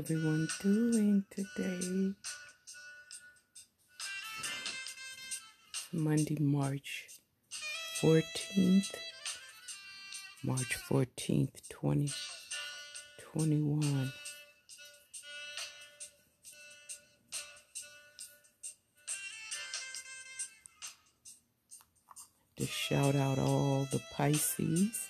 everyone doing today? Monday, March 14th. March 14th, 2021. To shout out all the Pisces.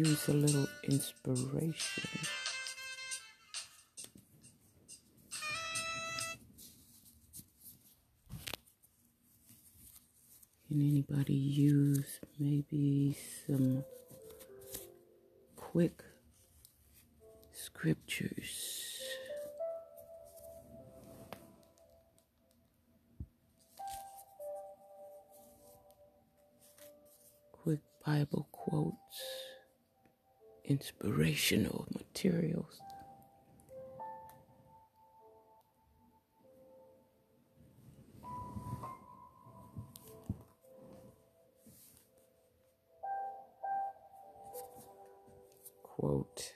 Use a little inspiration? Inspirational materials. Quote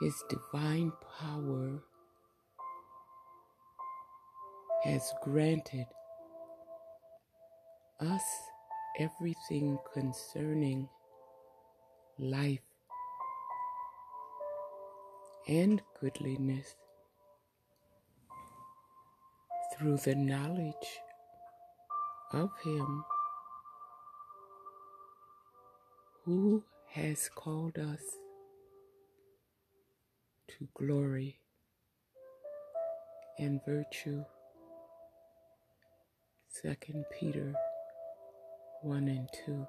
His divine power has granted us everything concerning life and goodliness through the knowledge of Him who has called us to glory and virtue. Second Peter 1 and 2.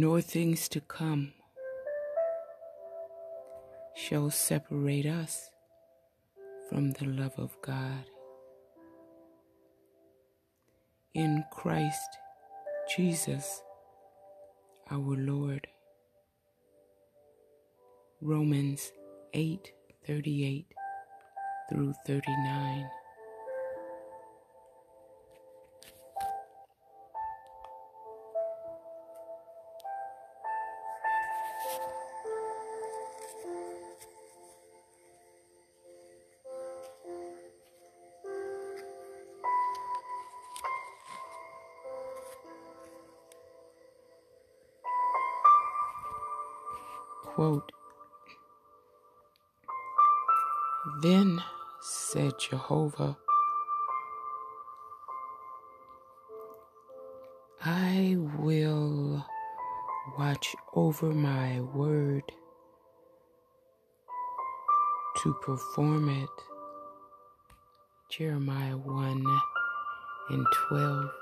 Nor things to come shall separate us from the love of God in Christ Jesus our Lord. Romans 8 38 through 39. Quote Then said Jehovah, I will watch over my word to perform it. Jeremiah 1 and 12.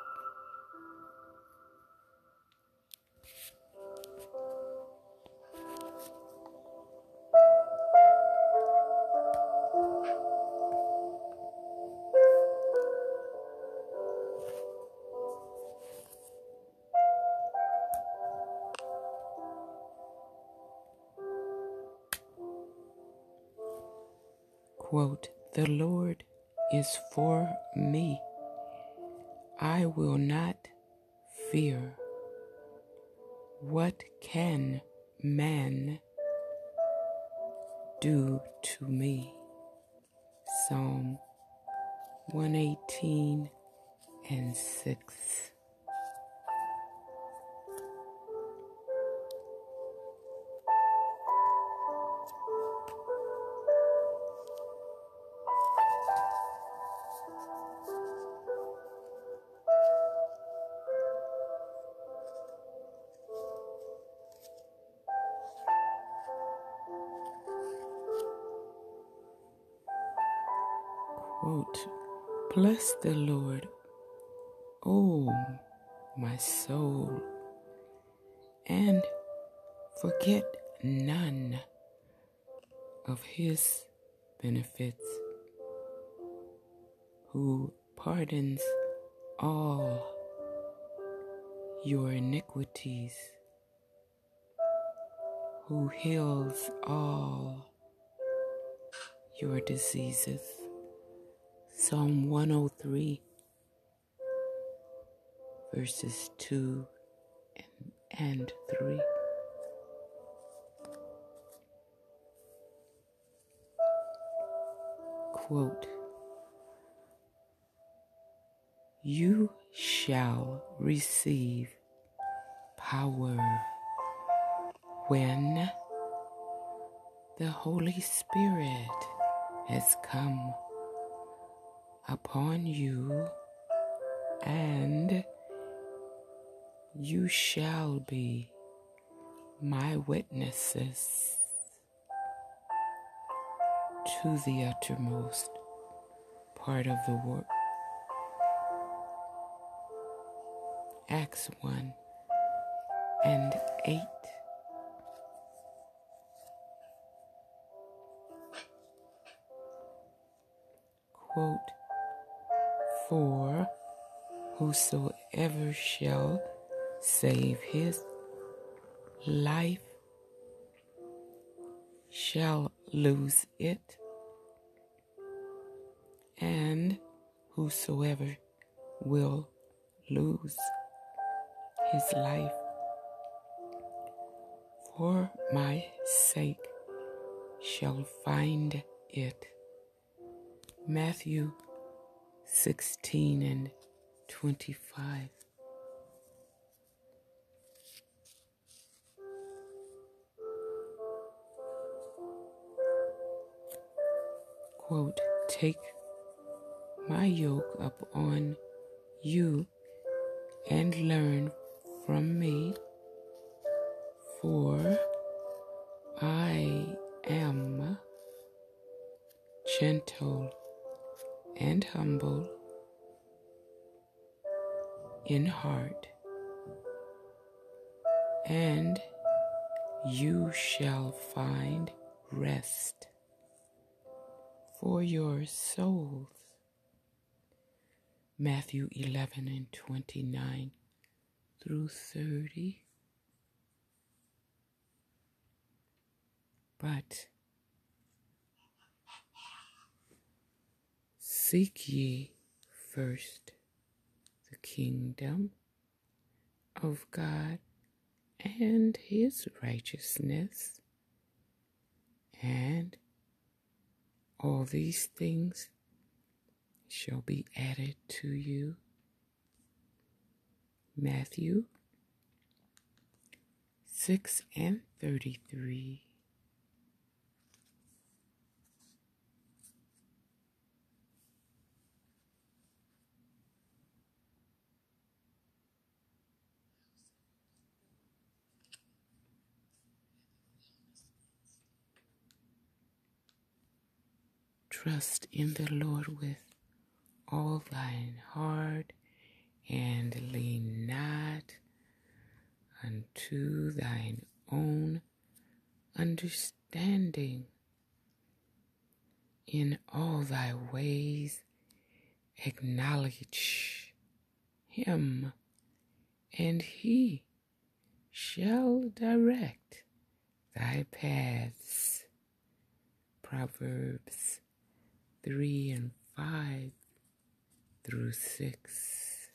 The Lord is for me. I will not fear. What can man do to me? Psalm 118 and 6. Diseases. Psalm 103, verses 2 and, and 3. Quote, You shall receive power when the Holy Spirit has come upon you, and you shall be my witnesses to the uttermost part of the world. Acts 1 and 8. Quote, For whosoever shall save his life shall lose it, and whosoever will lose his life for my sake shall find it. Matthew 16 and 25. Quote, Take my yoke up on you and learn from me, for I am gentle and humble in heart, and you shall find rest for your souls. Matthew 11 and 29 through 30. But seek ye first the kingdom of God and his righteousness, and all these things shall be added to you. Matthew 6 and 33. Trust in the Lord with all thine heart and lean not unto thine own understanding. In all thy ways acknowledge him, and he shall direct thy paths. Proverbs 3 and 5 through 6.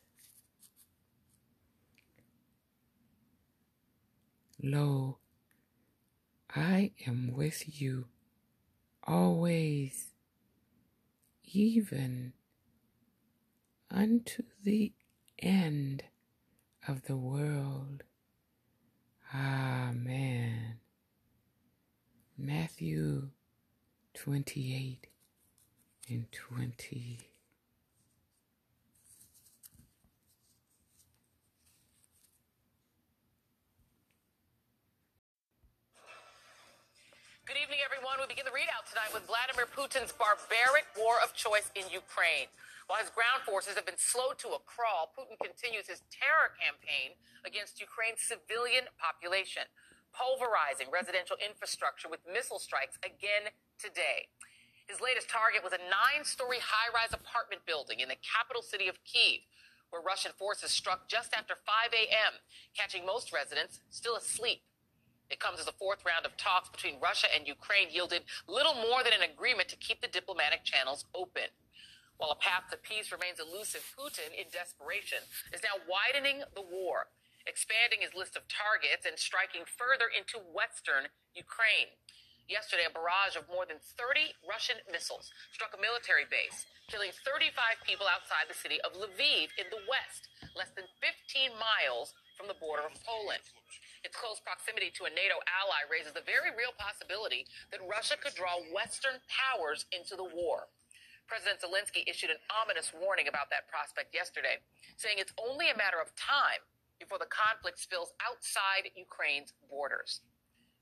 Lo, I am with you always, even unto the end of the world. Amen. Matthew 28 and 20. Good evening, everyone. We begin the readout tonight with Vladimir Putin's barbaric war of choice in Ukraine. While his ground forces have been slowed to a crawl, Putin continues his terror campaign against Ukraine's civilian population, pulverizing residential infrastructure with missile strikes again today. His latest target was a nine story high rise apartment building in the capital city of Kiev, where Russian forces struck just after 5 a.m., catching most residents still asleep. It comes as the fourth round of talks between Russia and Ukraine yielded little more than an agreement to keep the diplomatic channels open. While a path to peace remains elusive, Putin, in desperation, is now widening the war, expanding his list of targets and striking further into western Ukraine. Yesterday, a barrage of more than 30 Russian missiles struck a military base, killing 35 people outside the city of Lviv in the west, less than 15 miles from the border of Poland. Its close proximity to a NATO ally raises the very real possibility that Russia could draw Western powers into the war. President Zelensky issued an ominous warning about that prospect yesterday, saying it's only a matter of time before the conflict spills outside Ukraine's borders.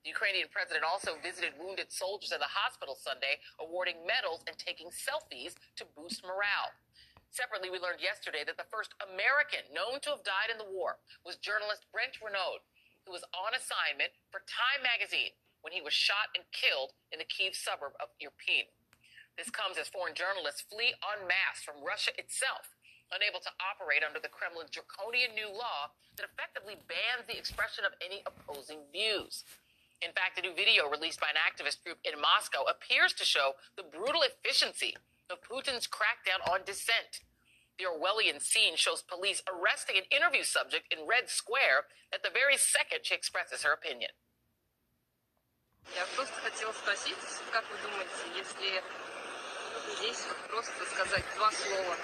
The Ukrainian president also visited wounded soldiers in the hospital Sunday, awarding medals and taking selfies to boost morale. Separately, we learned yesterday that the first American known to have died in the war was journalist Brent Renaud, who was on assignment for Time magazine when he was shot and killed in the Kiev suburb of Irpin. This comes as foreign journalists flee en masse from Russia itself, unable to operate under the Kremlin's draconian new law that effectively bans the expression of any opposing views. In fact, a new video released by an activist group in Moscow appears to show the brutal efficiency of Putin's crackdown on dissent. The Orwellian scene shows police arresting an interview subject in Red Square at the very second she expresses her opinion. Я просто хотела спросить, как вы думаете, если здесь вот просто сказать два слова,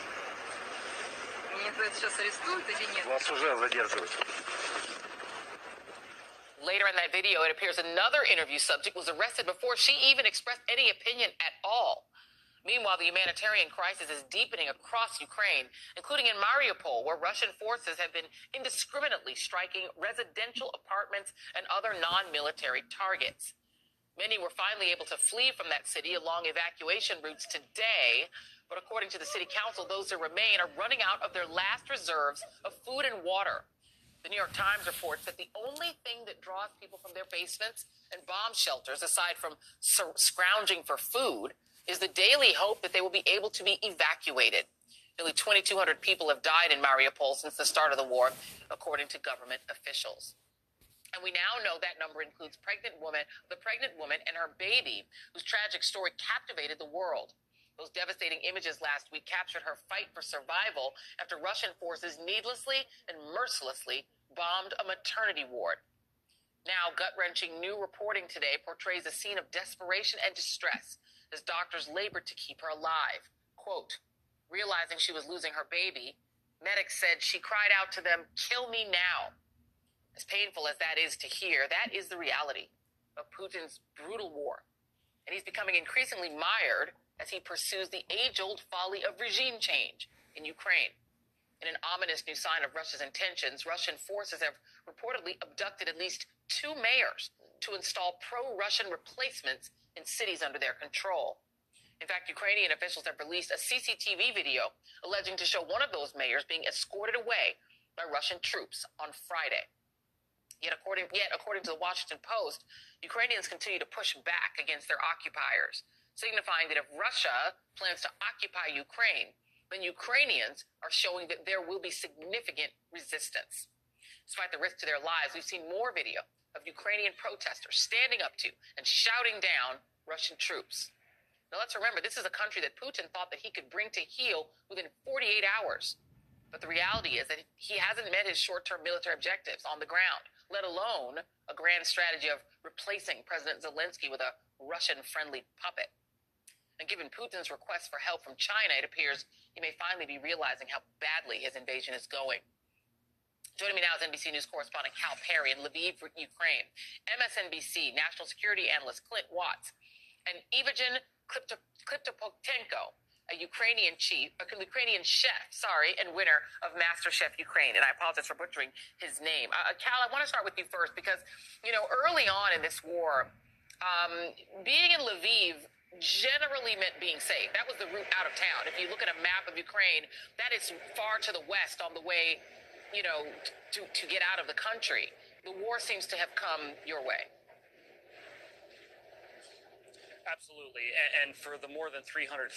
меня за это сейчас арестуют или нет? Вас уже задерживают. Later in that video, it appears another interview subject was arrested before she even expressed any opinion at all. Meanwhile, the humanitarian crisis is deepening across Ukraine, including in Mariupol, where Russian forces have been indiscriminately striking residential apartments and other non military targets. Many were finally able to flee from that city along evacuation routes today, but according to the city council, those who remain are running out of their last reserves of food and water. The New York Times reports that the only thing that draws people from their basements and bomb shelters, aside from scrounging for food, is the daily hope that they will be able to be evacuated. Nearly 2,200 people have died in Mariupol since the start of the war, according to government officials. And we now know that number includes pregnant woman, the pregnant woman and her baby, whose tragic story captivated the world. Those devastating images last week captured her fight for survival after Russian forces needlessly and mercilessly bombed a maternity ward. Now, gut wrenching new reporting today portrays a scene of desperation and distress as doctors labored to keep her alive. Quote, realizing she was losing her baby, medics said she cried out to them, Kill me now. As painful as that is to hear, that is the reality of Putin's brutal war. And he's becoming increasingly mired as he pursues the age old folly of regime change in Ukraine. In an ominous new sign of Russia's intentions, Russian forces have reportedly abducted at least two mayors to install pro Russian replacements in cities under their control. In fact, Ukrainian officials have released a CCTV video alleging to show one of those mayors being escorted away by Russian troops on Friday. Yet according, yet, according to the Washington Post, Ukrainians continue to push back against their occupiers, signifying that if Russia plans to occupy Ukraine, then Ukrainians are showing that there will be significant resistance. Despite the risk to their lives, we've seen more video of Ukrainian protesters standing up to and shouting down Russian troops. Now let's remember, this is a country that Putin thought that he could bring to heel within 48 hours. But the reality is that he hasn't met his short term military objectives on the ground, let alone a grand strategy of replacing President Zelensky with a Russian friendly puppet. And given Putin's request for help from China, it appears he may finally be realizing how badly his invasion is going. Joining me now is NBC News correspondent Cal Perry in Lviv, Ukraine, MSNBC national security analyst Clint Watts, and Evgen Kliptopotenko, a Ukrainian chief, a Ukrainian chef, sorry, and winner of MasterChef Ukraine. And I apologize for butchering his name. Uh, Cal, I want to start with you first because, you know, early on in this war, um, being in Lviv generally meant being safe. That was the route out of town. If you look at a map of Ukraine, that is far to the west on the way you know, to, to get out of the country. The war seems to have come your way. Absolutely. And, for the more than 300,000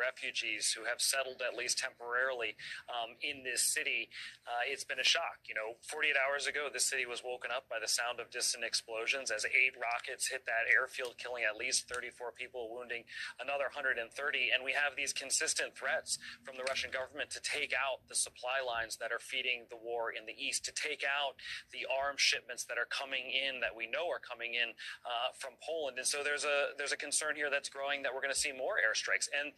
refugees who have settled, at least temporarily, um, in this city, uh, it's been a shock. You know, 48 hours ago, the city was woken up by the sound of distant explosions as eight rockets hit that airfield, killing at least 34 people, wounding another 130. And we have these consistent threats from the Russian government to take out the supply lines that are feeding the war in the east, to take out the arms shipments that are coming in, that we know are coming in uh, from Poland. And so there's a there's a concern here that's growing that we're going to see more airstrikes. And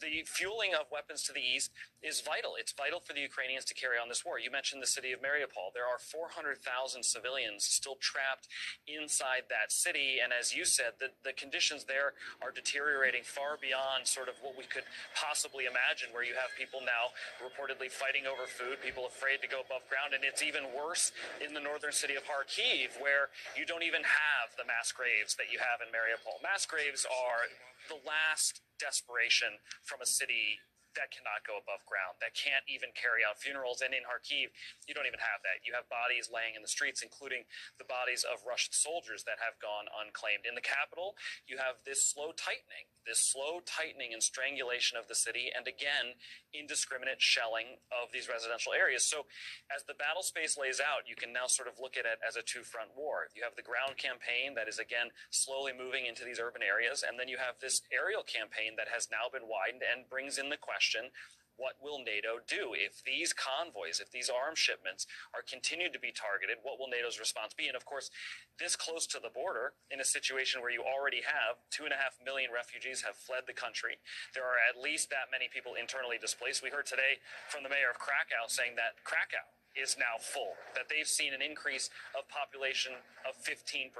the fueling of weapons to the east is vital. It's vital for the Ukrainians to carry on this war. You mentioned the city of Mariupol. There are 400,000 civilians still trapped inside that city. And as you said, the, the conditions there are deteriorating far beyond sort of what we could possibly imagine, where you have people now reportedly fighting over food, people afraid to go above ground. And it's even worse in the northern city of Kharkiv, where you don't even have the mass graves that you have in Mariupol. Mass graves are the last desperation from a city that cannot go above ground, that can't even carry out funerals. And in Kharkiv, you don't even have that. You have bodies laying in the streets, including the bodies of Russian soldiers that have gone unclaimed. In the capital, you have this slow tightening, this slow tightening and strangulation of the city, and again, indiscriminate shelling of these residential areas. So, as the battle space lays out, you can now sort of look at it as a two front war. You have the ground campaign that is, again, slowly moving into these urban areas, and then you have this aerial campaign that has now been widened and brings in the question question what will NATO do if these convoys, if these arms shipments are continued to be targeted? What will NATO's response be? And of course, this close to the border, in a situation where you already have two and a half million refugees have fled the country, there are at least that many people internally displaced. We heard today from the mayor of Krakow saying that Krakow is now full, that they've seen an increase of population of 15%.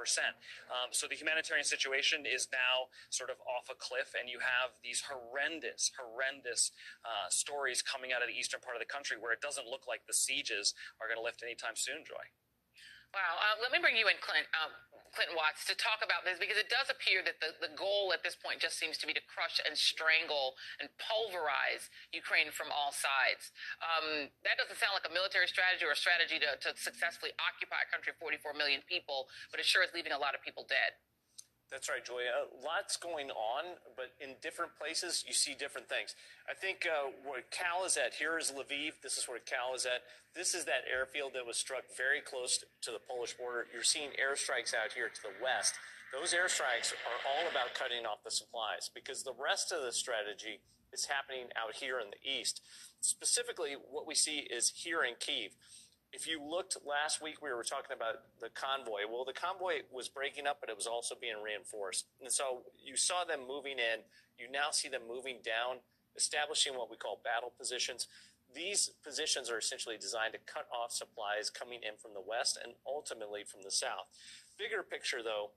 Um, so the humanitarian situation is now sort of off a cliff, and you have these horrendous, horrendous uh, stories coming out of the eastern part of the country where it doesn't look like the sieges are going to lift anytime soon, Joy. Wow. Uh, let me bring you in, Clint. Um, Clinton Watts to talk about this because it does appear that the, the goal at this point just seems to be to crush and strangle and pulverize Ukraine from all sides. Um, that doesn't sound like a military strategy or a strategy to, to successfully occupy a country of 44 million people, but it sure is leaving a lot of people dead. That's right, Joy. Uh, lots going on, but in different places, you see different things. I think uh, where Cal is at here is Lviv. This is where Cal is at. This is that airfield that was struck very close to the Polish border. You're seeing airstrikes out here to the west. Those airstrikes are all about cutting off the supplies because the rest of the strategy is happening out here in the east. Specifically, what we see is here in Kiev if you looked last week, we were talking about the convoy. Well, the convoy was breaking up, but it was also being reinforced. And so you saw them moving in. You now see them moving down, establishing what we call battle positions. These positions are essentially designed to cut off supplies coming in from the west and ultimately from the south. Bigger picture, though,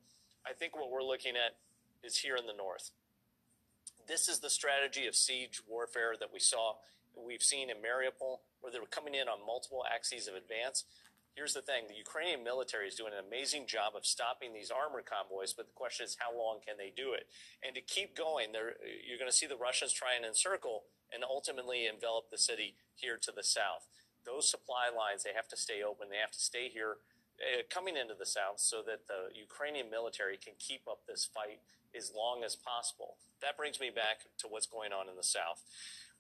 I think what we're looking at is here in the north. This is the strategy of siege warfare that we saw, we've seen in Mariupol where they were coming in on multiple axes of advance. Here's the thing the Ukrainian military is doing an amazing job of stopping these armor convoys, but the question is, how long can they do it? And to keep going, you're going to see the Russians try and encircle and ultimately envelop the city here to the south. Those supply lines, they have to stay open. They have to stay here uh, coming into the south so that the Ukrainian military can keep up this fight as long as possible. That brings me back to what's going on in the south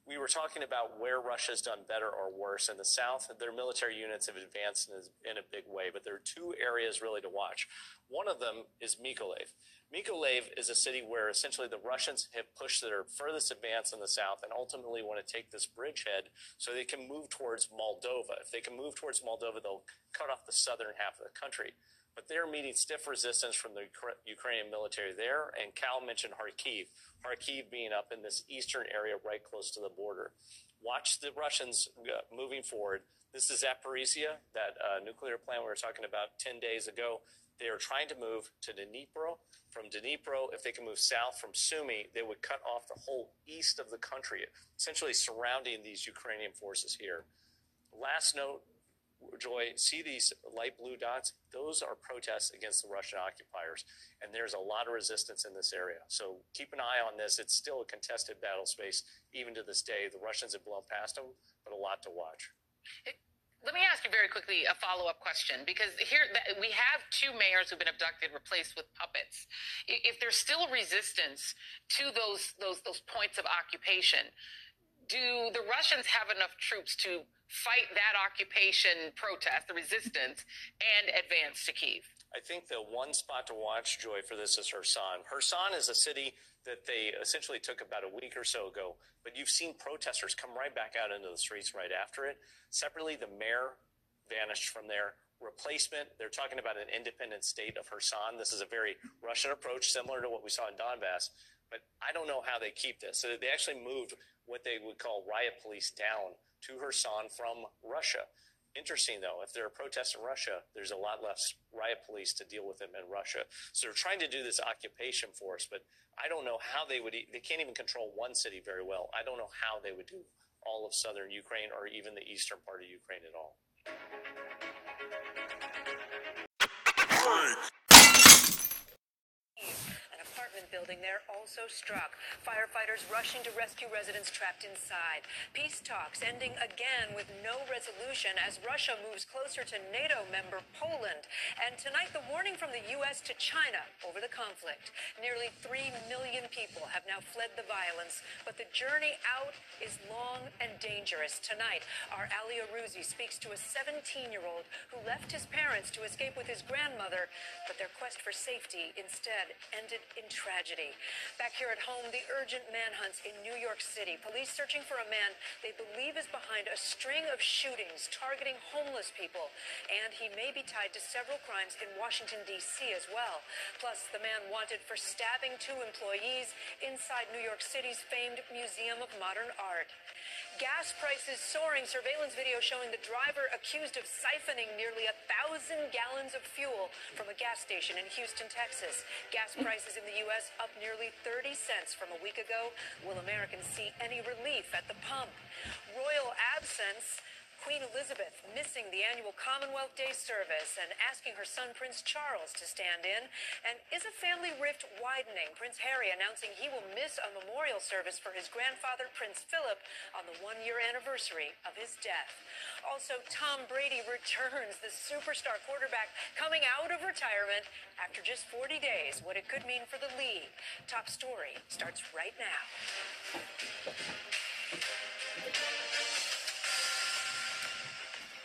we were talking about where Russia's done better or worse. In the south, their military units have advanced in a, big way, but there are two areas really to watch. One of them is Mykolaiv. Mykolaiv is a city where essentially the Russians have pushed their furthest advance in the south and ultimately want to take this bridgehead so they can move towards Moldova. If they can move towards Moldova, they'll cut off the southern half of the country. But they're meeting stiff resistance from the Ukrainian military there. And Cal mentioned Kharkiv, Kharkiv being up in this eastern area right close to the border. Watch the Russians uh, moving forward. This is Zaporizhia, that uh, nuclear plant we were talking about 10 days ago. They are trying to move to Dnipro. From Dnipro, if they can move south from Sumy, they would cut off the whole east of the country, essentially surrounding these Ukrainian forces here. Last note Joy, see these light blue dots? Those are protests against the Russian occupiers. And there's a lot of resistance in this area. So keep an eye on this. It's still a contested battle space, even to this day. The Russians have blown past them, but a lot to watch. Let me ask you very quickly a follow up question because here we have two mayors who've been abducted, replaced with puppets. If there's still resistance to those those those points of occupation, do the Russians have enough troops to fight that occupation protest, the resistance, and advance to Kiev? I think the one spot to watch, Joy, for this is Kherson. Kherson is a city that they essentially took about a week or so ago, but you've seen protesters come right back out into the streets right after it. Separately, the mayor vanished from there. Replacement, they're talking about an independent state of Kherson. This is a very Russian approach, similar to what we saw in Donbass. But I don't know how they keep this. So they actually moved what they would call riot police down to Kherson from Russia. Interesting though, if there are protests in Russia, there's a lot less riot police to deal with them in Russia. So they're trying to do this occupation force, but I don't know how they would, they can't even control one city very well. I don't know how they would do all of southern Ukraine or even the eastern part of Ukraine at all apartment building there also struck. Firefighters rushing to rescue residents trapped inside. Peace talks ending again with no resolution as Russia moves closer to NATO member Poland. And tonight, the warning from the U.S. to China over the conflict. Nearly 3 million people have now fled the violence, but the journey out is long and dangerous. Tonight, our Ali Arouzi speaks to a 17-year-old who left his parents to escape with his grandmother, but their quest for safety instead ended in tragedy. Back here at home, the urgent manhunts in New York City. Police searching for a man they believe is behind a string of shootings targeting homeless people. And he may be tied to several crimes in Washington, D.C. as well. Plus, the man wanted for stabbing two employees inside New York City's famed Museum of Modern Art. Gas prices soaring. Surveillance video showing the driver accused of siphoning nearly a thousand gallons of fuel from a gas station in Houston, Texas. Gas prices in the U.S. up nearly 30 cents from a week ago. Will Americans see any relief at the pump? Royal absence. Queen Elizabeth missing the annual Commonwealth Day service and asking her son Prince Charles to stand in. And is a family rift widening? Prince Harry announcing he will miss a memorial service for his grandfather, Prince Philip, on the one year anniversary of his death. Also, Tom Brady returns, the superstar quarterback coming out of retirement after just 40 days. What it could mean for the league. Top story starts right now.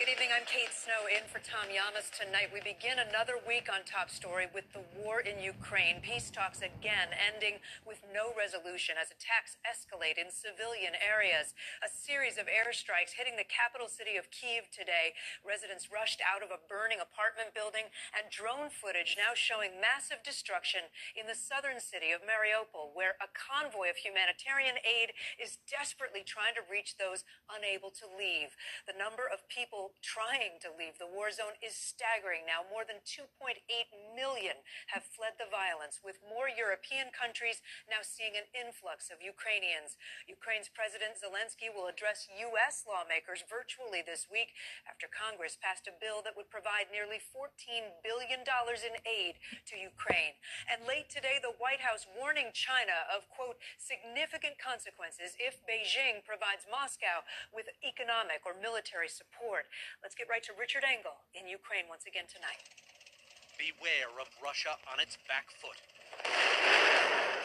Good evening. I'm Kate Snow in for Tom Llamas tonight. We begin another week on Top Story with the war in Ukraine. Peace talks again ending with no resolution as attacks escalate in civilian areas. A series of airstrikes hitting the capital city of Kiev today. Residents rushed out of a burning apartment building and drone footage now showing massive destruction in the southern city of Mariupol, where a convoy of humanitarian aid is desperately trying to reach those unable to leave. The number of people trying to leave the war zone is staggering now. More than 2.8 million have fled the violence, with more European countries now seeing an influx of Ukrainians. Ukraine's President Zelensky will address U.S. lawmakers virtually this week after Congress passed a bill that would provide nearly $14 billion in aid to Ukraine. And late today, the White House warning China of, quote, significant consequences if Beijing provides Moscow with economic or military support. Let's get right to Richard Engel in Ukraine once again tonight. Beware of Russia on its back foot.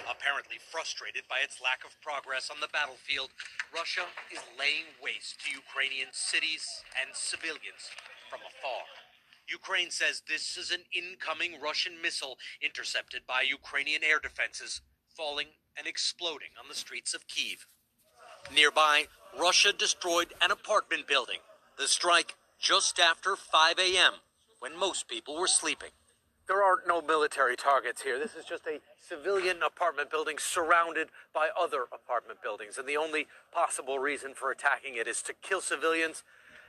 Apparently frustrated by its lack of progress on the battlefield, Russia is laying waste to Ukrainian cities and civilians from afar. Ukraine says this is an incoming Russian missile intercepted by Ukrainian air defenses, falling and exploding on the streets of Kiev. Nearby, Russia destroyed an apartment building. The strike just after 5 a.m., when most people were sleeping. There are no military targets here. This is just a civilian apartment building surrounded by other apartment buildings. And the only possible reason for attacking it is to kill civilians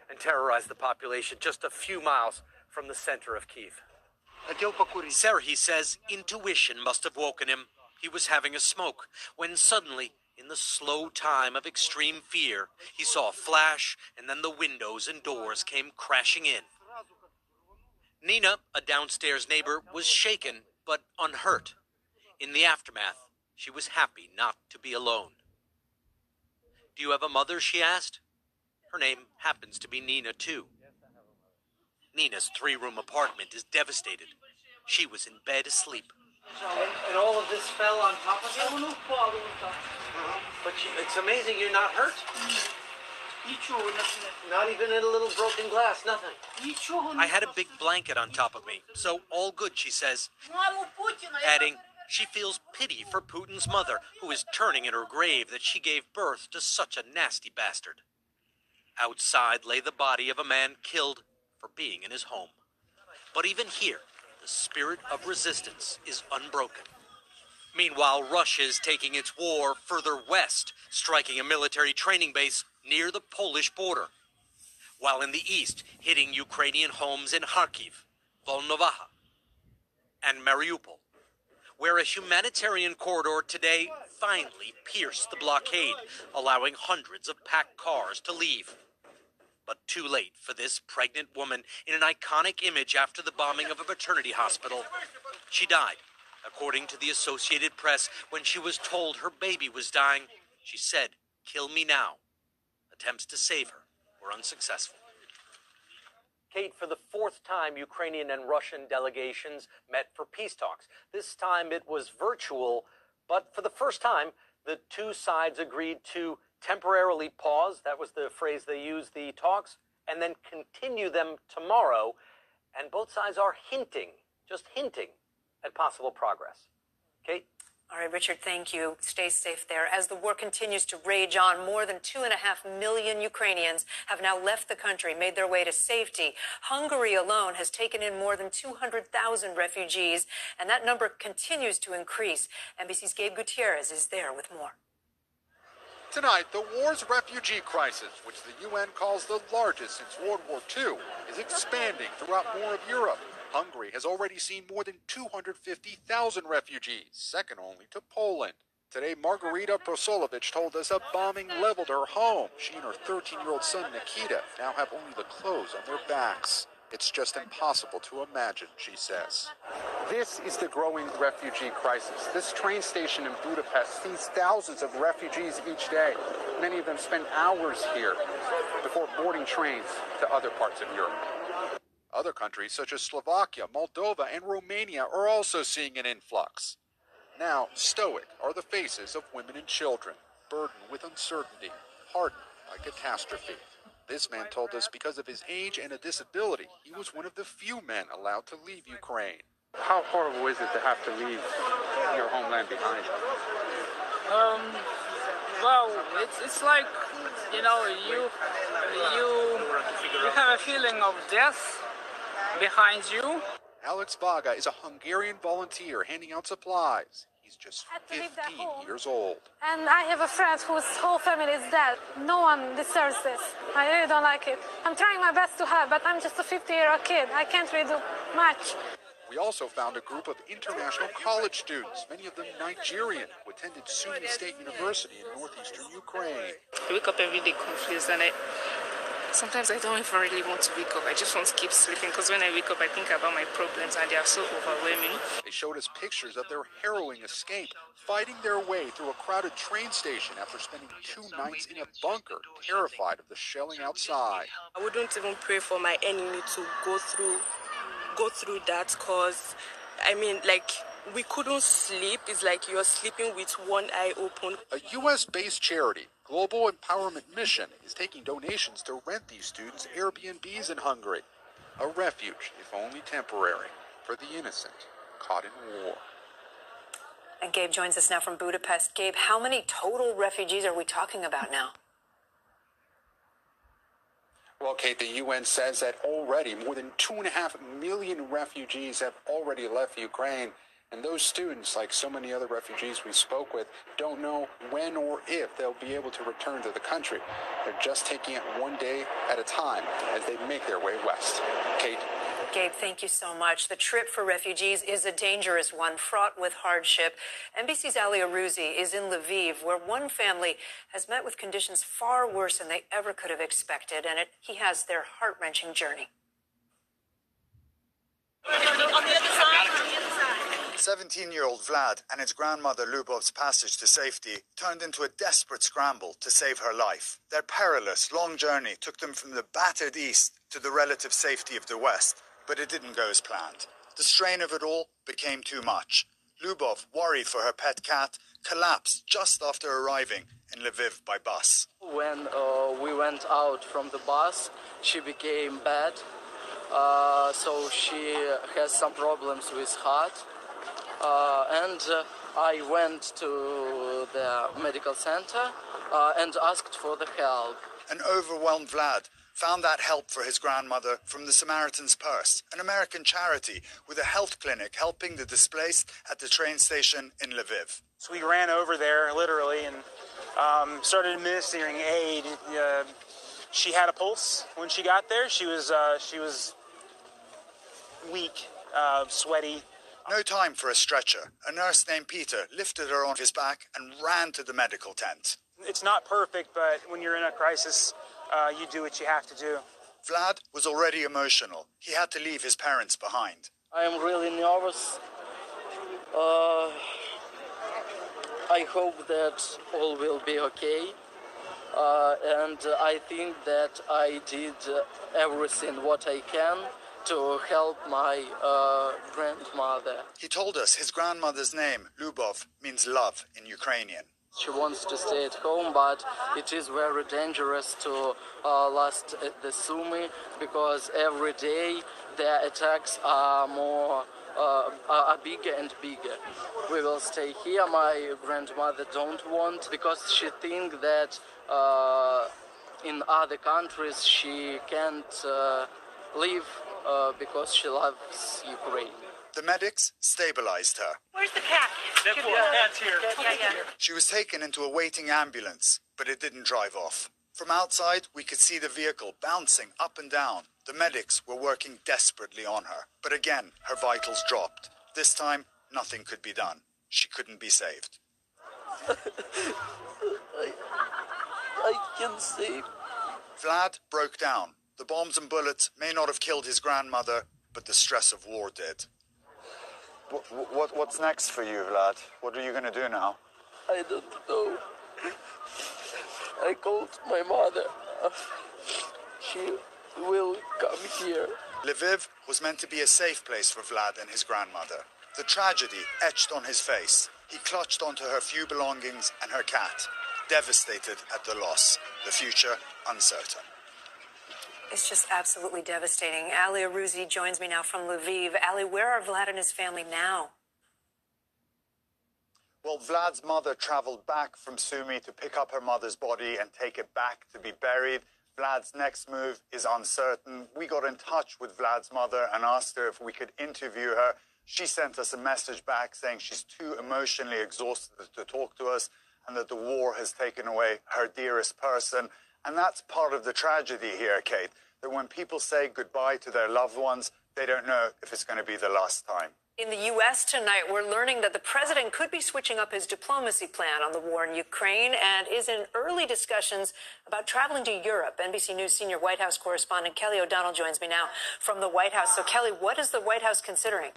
and terrorize the population just a few miles from the center of Kiev. Serhiy says intuition must have woken him. He was having a smoke when suddenly, in the slow time of extreme fear, he saw a flash and then the windows and doors came crashing in. Nina, a downstairs neighbor, was shaken but unhurt. In the aftermath, she was happy not to be alone. Do you have a mother? she asked. Her name happens to be Nina, too. Nina's three room apartment is devastated. She was in bed asleep. And, all of this fell on top of you? But you, it's amazing you're not hurt. Not even in a little broken glass, nothing. I had a big blanket on top of me, so all good, she says. Adding, she feels pity for Putin's mother, who is turning in her grave that she gave birth to such a nasty bastard. Outside lay the body of a man killed for being in his home. But even here, the spirit of resistance is unbroken. Meanwhile, Russia is taking its war further west, striking a military training base near the Polish border, while in the east, hitting Ukrainian homes in Kharkiv, Volnovakha, and Mariupol, where a humanitarian corridor today finally pierced the blockade, allowing hundreds of packed cars to leave. But too late for this pregnant woman in an iconic image after the bombing of a maternity hospital. She died, according to the Associated Press, when she was told her baby was dying. She said, Kill me now. Attempts to save her were unsuccessful. Kate, for the fourth time, Ukrainian and Russian delegations met for peace talks. This time it was virtual, but for the first time, the two sides agreed to temporarily pause, that was the phrase they used, the talks, and then continue them tomorrow. And both sides are hinting, just hinting, at possible progress. Kate? All right, Richard, thank you. Stay safe there. As the war continues to rage on, more than two and a half million Ukrainians have now left the country, made their way to safety. Hungary alone has taken in more than 200,000 refugees, and that number continues to increase. NBC's Gabe Gutierrez is there with more. Tonight, the war's refugee crisis, which the UN calls the largest since World War II, is expanding throughout more of Europe. Hungary has already seen more than 250,000 refugees, second only to Poland. Today, Margarita Prosolovich told us a bombing leveled her home. She and her 13 year old son Nikita now have only the clothes on their backs. It's just impossible to imagine, she says. This is the growing refugee crisis. This train station in Budapest sees thousands of refugees each day. Many of them spend hours here before boarding trains to other parts of Europe. Other countries such as Slovakia, Moldova, and Romania are also seeing an influx. Now, stoic are the faces of women and children, burdened with uncertainty, hardened by catastrophe. This man told us because of his age and a disability, he was one of the few men allowed to leave Ukraine. How horrible is it to have to leave your homeland behind? Um, well, it's, it's like, you know, you, you, you have a feeling of death behind you. Alex Vaga is a Hungarian volunteer handing out supplies. He's just 15 years old. And I have a friend whose whole family is dead. No one deserves this. I really don't like it. I'm trying my best to help, but I'm just a 50 year old kid. I can't really do much. We also found a group of international college students, many of them Nigerian, who attended Sumy State University in northeastern Ukraine. I wake up every day confused and I sometimes I don't even really want to wake up. I just want to keep sleeping because when I wake up, I think about my problems and they are so overwhelming. They showed us pictures of their harrowing escape, fighting their way through a crowded train station after spending two nights in a bunker, terrified of the shelling outside. I wouldn't even pray for my enemy to go through, go through that because, I mean, like we couldn't sleep. It's like you're sleeping with one eye open. A U.S. based charity, Global Empowerment Mission, is taking donations to rent these students Airbnbs in Hungary. A refuge, if only temporary, for the innocent caught in war. And Gabe joins us now from Budapest. Gabe, how many total refugees are we talking about now? Well, Kate, the UN says that already more than two and a half million refugees have already left Ukraine. And those students, like so many other refugees we spoke with, don't know when or if they'll be able to return to the country. They're just taking it one day at a time as they make their way west. Kate? Gabe, thank you so much. The trip for refugees is a dangerous one, fraught with hardship. NBC's Ali Arouzi is in Lviv, where one family has met with conditions far worse than they ever could have expected, and it, he has their heart wrenching journey. 17 year old Vlad and his grandmother Lubov's passage to safety turned into a desperate scramble to save her life. Their perilous, long journey took them from the battered east to the relative safety of the west, but it didn't go as planned. The strain of it all became too much. Lubov, worried for her pet cat, collapsed just after arriving in Lviv by bus. When uh, we went out from the bus, she became bad. Uh, so she has some problems with heart. Uh, and uh, I went to the medical center uh, and asked for the help. An overwhelmed Vlad found that help for his grandmother from the Samaritan's Purse, an American charity with a health clinic helping the displaced at the train station in Lviv. So we ran over there literally and um, started administering aid. Uh, she had a pulse when she got there. She was uh, she was weak, uh, sweaty. No time for a stretcher. A nurse named Peter lifted her on his back and ran to the medical tent. It's not perfect, but when you're in a crisis, uh, you do what you have to do. Vlad was already emotional. He had to leave his parents behind. I am really nervous. Uh, I hope that all will be okay. Uh, and I think that I did everything what I can to help my uh, grandmother. He told us his grandmother's name, Lubov, means love in Ukrainian. She wants to stay at home, but it is very dangerous to uh, last at the Sumy because every day the attacks are more uh, are bigger and bigger. We will stay here. My grandmother don't want because she think that uh, in other countries she can't uh, live uh, because she loves Ukraine. The medics stabilized her. Where's the cat? That cat's here. Yeah, yeah. She was taken into a waiting ambulance, but it didn't drive off. From outside, we could see the vehicle bouncing up and down. The medics were working desperately on her, but again, her vitals dropped. This time, nothing could be done. She couldn't be saved. I, I can save. Vlad broke down. The bombs and bullets may not have killed his grandmother, but the stress of war did. What, what, what's next for you, Vlad? What are you going to do now? I don't know. I called my mother. She will come here. Lviv was meant to be a safe place for Vlad and his grandmother. The tragedy etched on his face. He clutched onto her few belongings and her cat, devastated at the loss. The future uncertain. It's just absolutely devastating. Ali Arouzi joins me now from Lviv. Ali, where are Vlad and his family now? Well, Vlad's mother traveled back from Sumy to pick up her mother's body and take it back to be buried. Vlad's next move is uncertain. We got in touch with Vlad's mother and asked her if we could interview her. She sent us a message back saying she's too emotionally exhausted to talk to us and that the war has taken away her dearest person. And that's part of the tragedy here, Kate, that when people say goodbye to their loved ones, they don't know if it's going to be the last time. In the U.S. tonight, we're learning that the president could be switching up his diplomacy plan on the war in Ukraine and is in early discussions about traveling to Europe. NBC News senior White House correspondent Kelly O'Donnell joins me now from the White House. So, Kelly, what is the White House considering?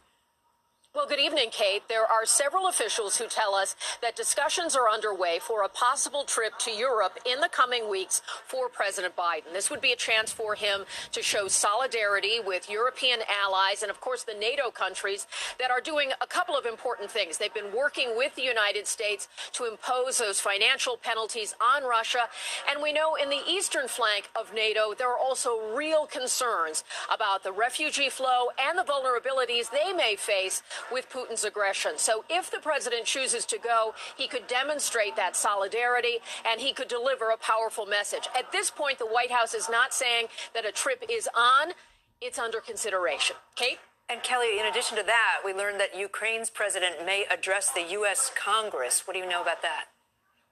Well, good evening, Kate. There are several officials who tell us that discussions are underway for a possible trip to Europe in the coming weeks for President Biden. This would be a chance for him to show solidarity with European allies and, of course, the NATO countries that are doing a couple of important things. They've been working with the United States to impose those financial penalties on Russia. And we know in the eastern flank of NATO, there are also real concerns about the refugee flow and the vulnerabilities they may face with Putin's aggression. So if the president chooses to go, he could demonstrate that solidarity and he could deliver a powerful message. At this point, the White House is not saying that a trip is on, it's under consideration. Kate? And Kelly, in addition to that, we learned that Ukraine's president may address the U.S. Congress. What do you know about that?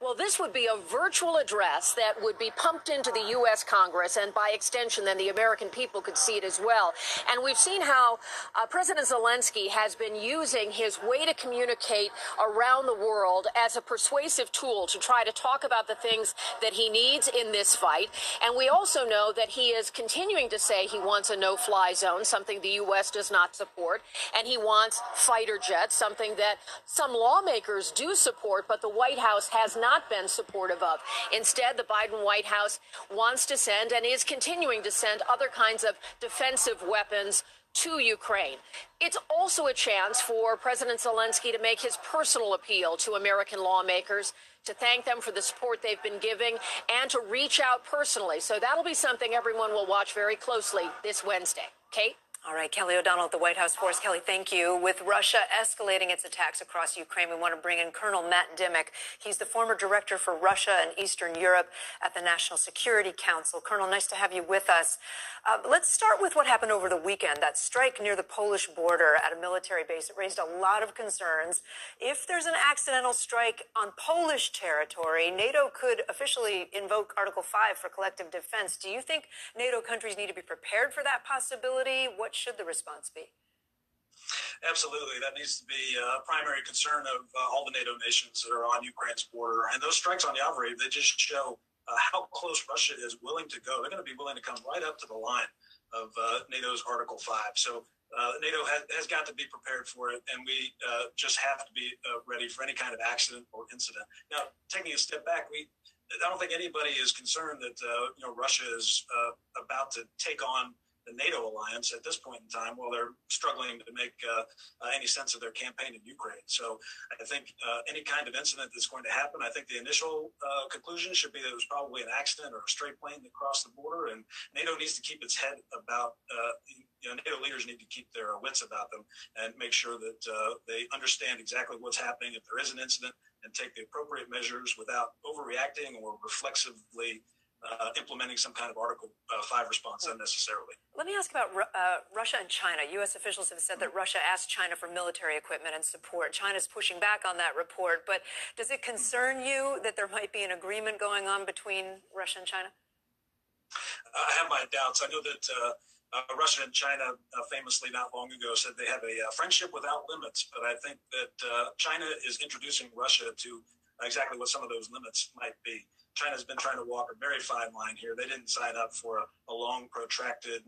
Well, this would be a virtual address that would be pumped into the U.S. Congress, and by extension, then the American people could see it as well. And we've seen how uh, President Zelensky has been using his way to communicate around the world as a persuasive tool to try to talk about the things that he needs in this fight. And we also know that he is continuing to say he wants a no fly zone, something the U.S. does not support, and he wants fighter jets, something that some lawmakers do support, but the White House has not not been supportive of. Instead, the Biden White House wants to send and is continuing to send other kinds of defensive weapons to Ukraine. It's also a chance for President Zelensky to make his personal appeal to American lawmakers, to thank them for the support they've been giving, and to reach out personally. So that'll be something everyone will watch very closely this Wednesday. Kate? All right, Kelly O'Donnell at the White House Force. Kelly, thank you. With Russia escalating its attacks across Ukraine, we want to bring in Colonel Matt Dimick. He's the former director for Russia and Eastern Europe at the National Security Council. Colonel, nice to have you with us. Uh, let's start with what happened over the weekend. That strike near the Polish border at a military base. It raised a lot of concerns. If there's an accidental strike on Polish territory, NATO could officially invoke Article 5 for collective defense. Do you think NATO countries need to be prepared for that possibility? What should the response be? Absolutely. That needs to be a primary concern of uh, all the NATO nations that are on Ukraine's border. And those strikes on Yavoriv, they just show uh, how close Russia is willing to go. They're going to be willing to come right up to the line of uh, NATO's Article 5. So uh, NATO has, has, got to be prepared for it, and we uh, just have to be uh, ready for any kind of accident or incident. Now, taking a step back, we I don't think anybody is concerned that you know Russia is about to take on the NATO alliance at this point in time while they're struggling to make uh, uh, any sense of their campaign in Ukraine. So I think uh, any kind of incident that's going to happen, I think the initial uh, conclusion should be that it was probably an accident or a stray plane that crossed the border. And NATO needs to keep its head about, uh, you know, NATO leaders need to keep their wits about them and make sure that uh, they understand exactly what's happening if there is an incident and take the appropriate measures without overreacting or reflexively implementing some kind of Article uh, 5 response unnecessarily. Let me ask about uh, Russia and China. U.S. officials have said that Russia asked China for military equipment and support. China's pushing back on that report, but does it concern you that there might be an agreement going on between Russia and China? I have my doubts. I know that uh, uh, Russia and China uh, famously not long ago said they have a uh, friendship without limits, but I think that uh, China is introducing Russia to exactly what some of those limits might be. China's been trying to walk a very fine line here. They didn't sign up for a, a long, protracted,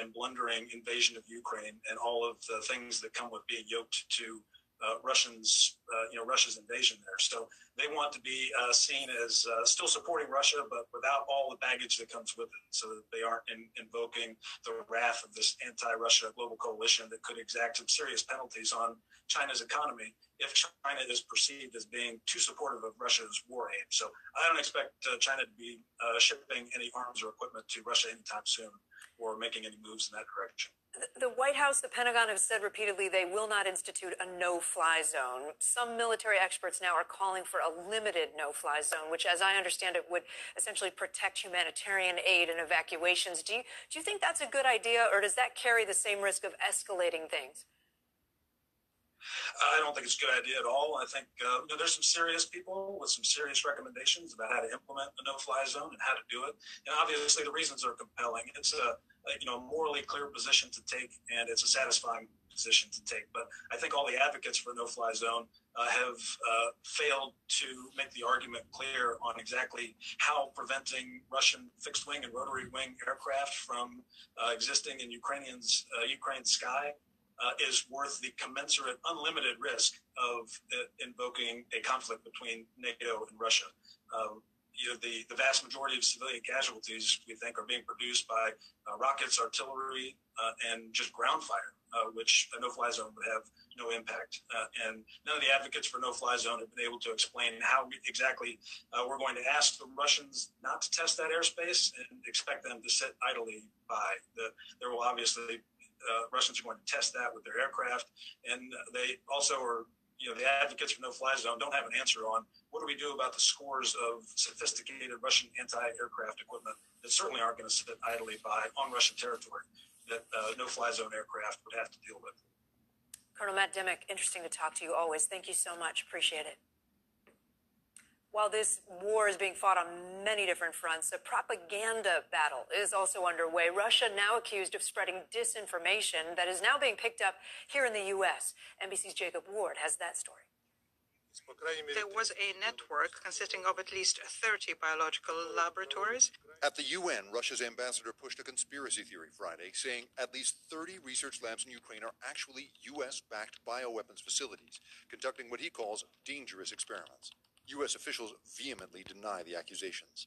and blundering invasion of Ukraine and all of the things that come with being yoked to uh, Russians, uh, you know, Russia's invasion there. So they want to be uh, seen as uh, still supporting Russia, but without all the baggage that comes with it, so that they aren't in, invoking the wrath of this anti-Russia global coalition that could exact some serious penalties on China's economy if China is perceived as being too supportive of Russia's war aim. So I don't expect uh, China to be uh, shipping any arms or equipment to Russia anytime soon or making any moves in that direction. The White House, the Pentagon have said repeatedly they will not institute a no fly zone. Some military experts now are calling for a limited no fly zone, which, as I understand it, would essentially protect humanitarian aid and evacuations. Do you, do you think that's a good idea, or does that carry the same risk of escalating things? I don't think it's a good idea at all. I think uh, you know, there's some serious people with some serious recommendations about how to implement a no-fly zone and how to do it. And obviously, the reasons are compelling. It's a, a you know morally clear position to take, and it's a satisfying position to take. But I think all the advocates for no-fly zone uh, have uh, failed to make the argument clear on exactly how preventing Russian fixed-wing and rotary-wing aircraft from uh, existing in Ukrainians uh, Ukraine's sky uh, is worth the commensurate, unlimited risk of uh, invoking a conflict between NATO and Russia. Um, you know, the, the vast majority of civilian casualties we think are being produced by uh, rockets, artillery, uh, and just ground fire, uh, which a no-fly zone would have no impact. Uh, and none of the advocates for no-fly zone have been able to explain how we, exactly uh, we're going to ask the Russians not to test that airspace and expect them to sit idly by. The, there will obviously uh, Russians are going to test that with their aircraft, and they also are you know, the advocates for no-fly zone don't have an answer on what do we do about the scores of sophisticated Russian anti-aircraft equipment that certainly aren't going to sit idly by on Russian territory that uh, no-fly zone aircraft would have to deal with. Colonel Matt Dimick, interesting to talk to you always. Thank you so much. Appreciate it. While this war is being fought on many different fronts, a propaganda battle is also underway. Russia now accused of spreading disinformation that is now being picked up here in the U.S. NBC's Jacob Ward has that story. There was a network consisting of at least 30 biological laboratories. At the UN, Russia's ambassador pushed a conspiracy theory Friday, saying at least 30 research labs in Ukraine are actually U.S. backed bioweapons facilities, conducting what he calls dangerous experiments. U.S. officials vehemently deny the accusations.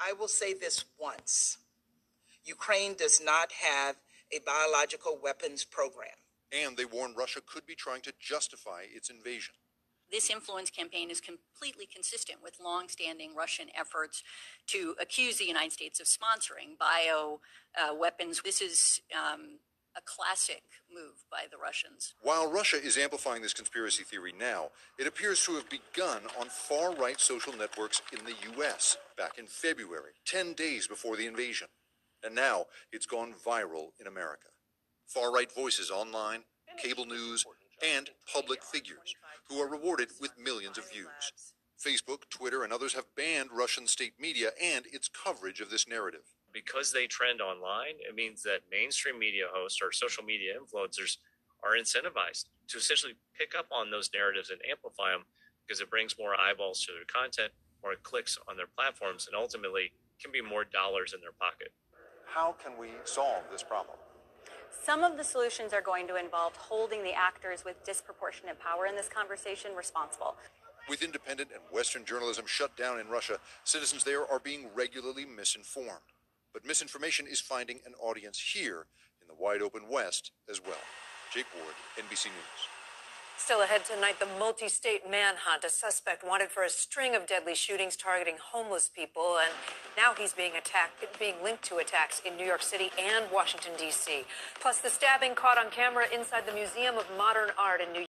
I will say this once Ukraine does not have a biological weapons program. And they warn Russia could be trying to justify its invasion. This influence campaign is completely consistent with longstanding Russian efforts to accuse the United States of sponsoring bio uh, weapons. This is um, a classic move by the Russians. While Russia is amplifying this conspiracy theory now, it appears to have begun on far right social networks in the U.S. back in February, 10 days before the invasion. And now it's gone viral in America. Far right voices online, cable news, and public figures who are rewarded with millions of views. Facebook, Twitter, and others have banned Russian state media and its coverage of this narrative because they trend online, it means that mainstream media hosts or social media influencers are incentivized to essentially pick up on those narratives and amplify them because it brings more eyeballs to their content, more clicks on their platforms, and ultimately can be more dollars in their pocket. How can we solve this problem? Some of the solutions are going to involve holding the actors with disproportionate power in this conversation responsible. With independent and Western journalism shut down in Russia, citizens there are being regularly misinformed. But misinformation is finding an audience here in the wide open West as well. Jake Ward, NBC News. Still ahead tonight, the multi state manhunt. A suspect wanted for a string of deadly shootings targeting homeless people, and now he's being attacked, being linked to attacks in New York City and Washington, D.C. Plus, the stabbing caught on camera inside the Museum of Modern Art in New York.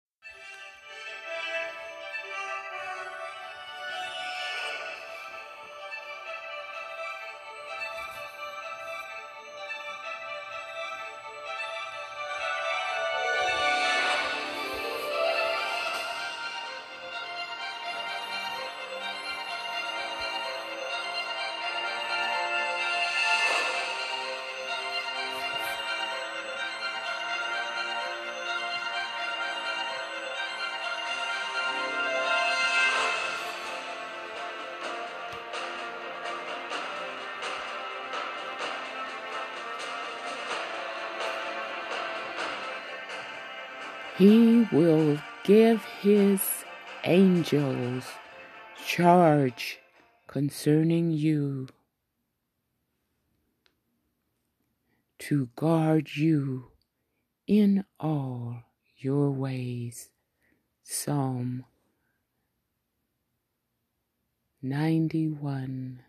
Concerning you to guard you in all your ways. Psalm 91.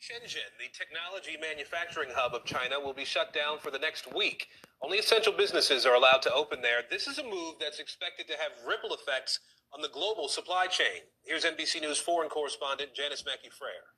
Shenzhen, the technology manufacturing hub of China, will be shut down for the next week. Only essential businesses are allowed to open there. This is a move that's expected to have ripple effects on the global supply chain. Here's NBC News foreign correspondent Janis Mackey Frayer.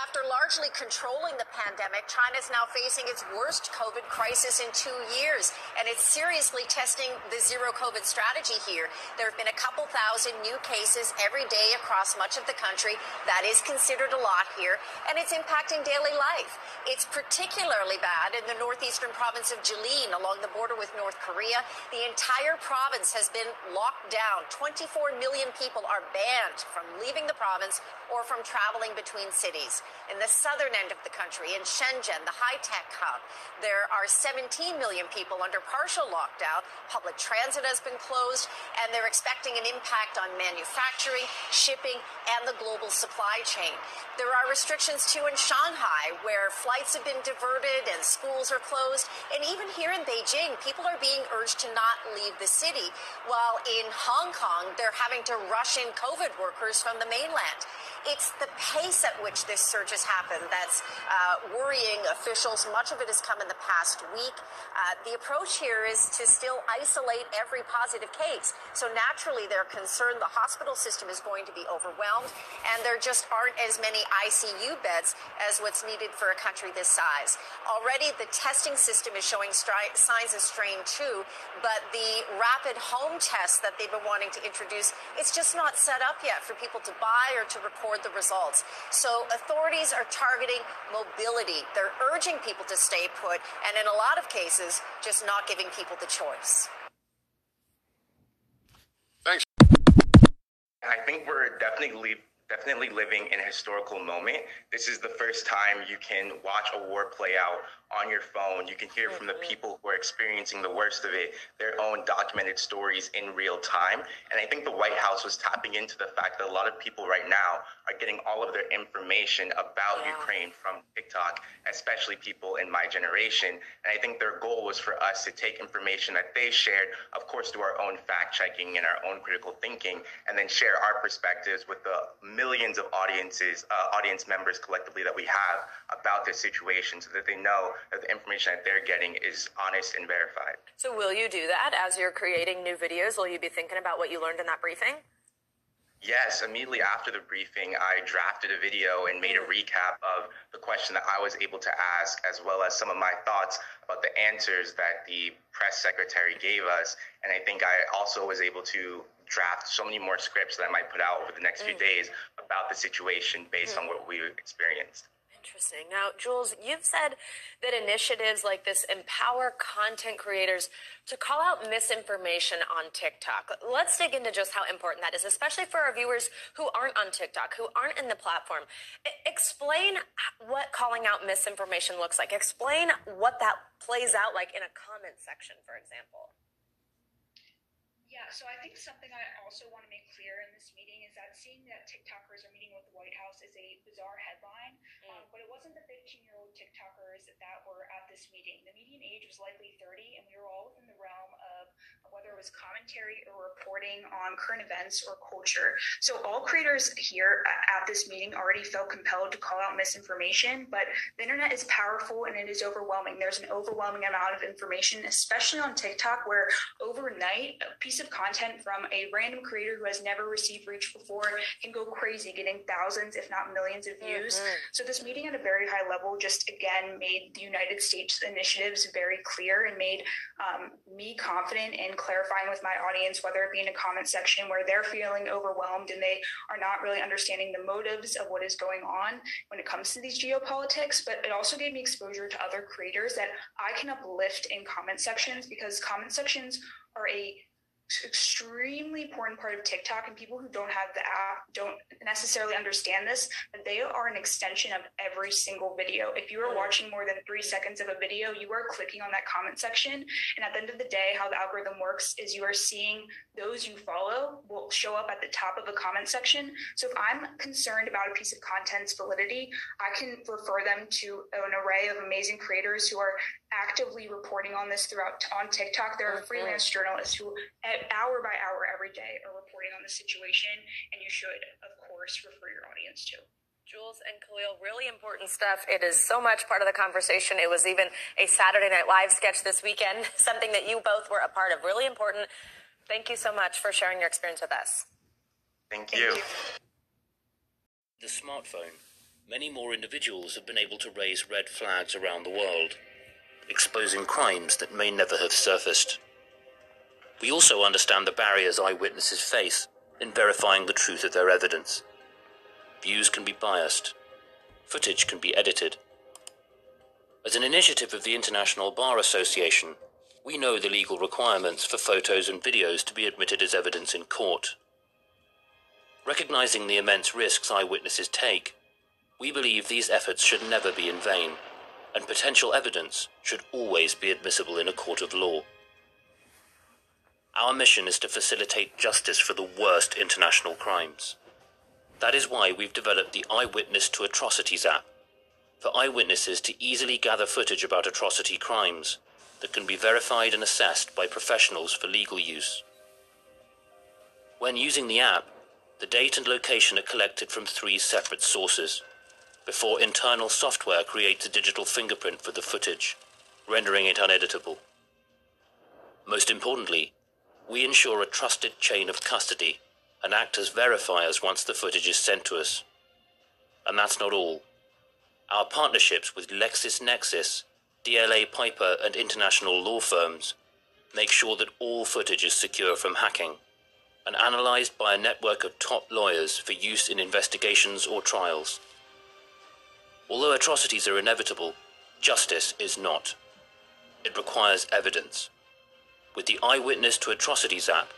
After largely controlling the pandemic, China is now facing its worst COVID crisis in two years, and it's seriously testing the zero COVID strategy here. There have been a couple thousand new cases every day across much of the country. That is considered a lot here, and it's impacting daily life. It's particularly bad in the northeastern province of Jilin along the border with North Korea. The entire province has been locked down. 24 million people are banned from leaving the province or from traveling between cities. In the southern end of the country, in Shenzhen, the high tech hub, there are 17 million people under partial lockdown. Public transit has been closed, and they're expecting an impact on manufacturing, shipping, and the global supply chain. There are restrictions too in Shanghai, where flights have been diverted and schools are closed. And even here in Beijing, people are being urged to not leave the city, while in Hong Kong, they're having to rush in COVID workers from the mainland. It's the pace at which this surge has happened that's uh, worrying officials. Much of it has come in the past week. Uh, the approach here is to still isolate every positive case. So naturally, they're concerned the hospital system is going to be overwhelmed, and there just aren't as many ICU beds as what's needed for a country this size. Already, the testing system is showing stri- signs of strain too, but the rapid home test that they've been wanting to introduce, it's just not set up yet for people to buy or to record the results. So authorities are targeting mobility. They're urging people to stay put, and in a lot of cases, just not giving people the choice. Thanks. I think we're definitely definitely living in a historical moment. This is the first time you can watch a war play out on your phone. You can hear from the people who are experiencing the worst of it, their own documented stories in real time. And I think the White House was tapping into the fact that a lot of people right now are getting all of their information about yeah. Ukraine from TikTok, especially people in my generation. And I think their goal was for us to take information that they shared, of course, do our own fact checking and our own critical thinking, and then share our perspectives with the millions of audiences, uh, audience members collectively that we have about this situation so that they know that the information that they're getting is honest and verified. So, will you do that as you're creating new videos? Will you be thinking about what you learned in that briefing? Yes, immediately after the briefing, I drafted a video and made a recap of the question that I was able to ask, as well as some of my thoughts about the answers that the press secretary gave us. And I think I also was able to draft so many more scripts that I might put out over the next mm. few days about the situation based mm. on what we experienced. Interesting. Now, Jules, you've said that initiatives like this empower content creators to call out misinformation on TikTok. Let's dig into just how important that is, especially for our viewers who aren't on TikTok, who aren't in the platform. I- explain what calling out misinformation looks like. Explain what that plays out like in a comment section, for example. Yeah, so I think something I also want to make clear in this meeting is that seeing that TikTokers are meeting with the White House is a bizarre headline, mm. um, but it wasn't the 15 year old TikTokers that were at this meeting. The median age was likely 30, and we were all within the realm of whether it was commentary or reporting on current events or culture. So all creators here at this meeting already felt compelled to call out misinformation, but the internet is powerful and it is overwhelming. There's an overwhelming amount of information, especially on TikTok, where overnight a piece of content from a random creator who has never received reach before can go crazy, getting thousands, if not millions of views. Mm-hmm. So this meeting at a very high level just again made the United States initiatives very clear and made um, me confident in clarifying with my audience, whether it be in a comment section where they're feeling overwhelmed and they are not really understanding the motives of what is going on when it comes to these geopolitics. But it also gave me exposure to other creators that I can uplift in comment sections because comment sections are a extremely important part of TikTok, and people who don't have the app don't necessarily understand this, but they are an extension of every single video. If you are mm. watching more than three seconds of a video, you are clicking on that comment section. And at the end of the day, how the algorithm works is you are seeing those you follow will show up at the top of a comment section. So if I'm concerned about a piece of content's validity, I can refer them to an array of amazing creators who are actively reporting on this throughout on TikTok. There are mm-hmm. freelance journalists who, eh, hour by hour every day, are reporting on the situation, and you should, of course, refer your audience to. Jules and Khalil, really important stuff. It is so much part of the conversation. It was even a Saturday Night Live sketch this weekend, something that you both were a part of. Really important. Thank you so much for sharing your experience with us. Thank you. Thank you. The smartphone. Many more individuals have been able to raise red flags around the world exposing crimes that may never have surfaced. We also understand the barriers eyewitnesses face in verifying the truth of their evidence. Views can be biased, footage can be edited. As an initiative of the International Bar Association, we know the legal requirements for photos and videos to be admitted as evidence in court. Recognizing the immense risks eyewitnesses take, We believe these efforts should never be in vain, and potential evidence should always be admissible in a court of law. Our mission is to facilitate justice for the worst international crimes. That is why we've developed the Eyewitness to Atrocities app for eyewitnesses to easily gather footage about atrocity crimes that can be verified and assessed by professionals for legal use. When using the app, the date and location are collected from three separate sources before internal software creates a digital fingerprint for the footage, rendering it uneditable. Most importantly, we ensure a trusted chain of custody and act as verifiers once the footage is sent to us. And that's not all. Our partnerships with LexisNexis, DLA Piper, and international law firms make sure that all footage is secure from hacking and analyzed by a network of top lawyers for use in investigations or trials. Although atrocities are inevitable, justice is not. It requires evidence. With the Eyewitness to Atrocities app,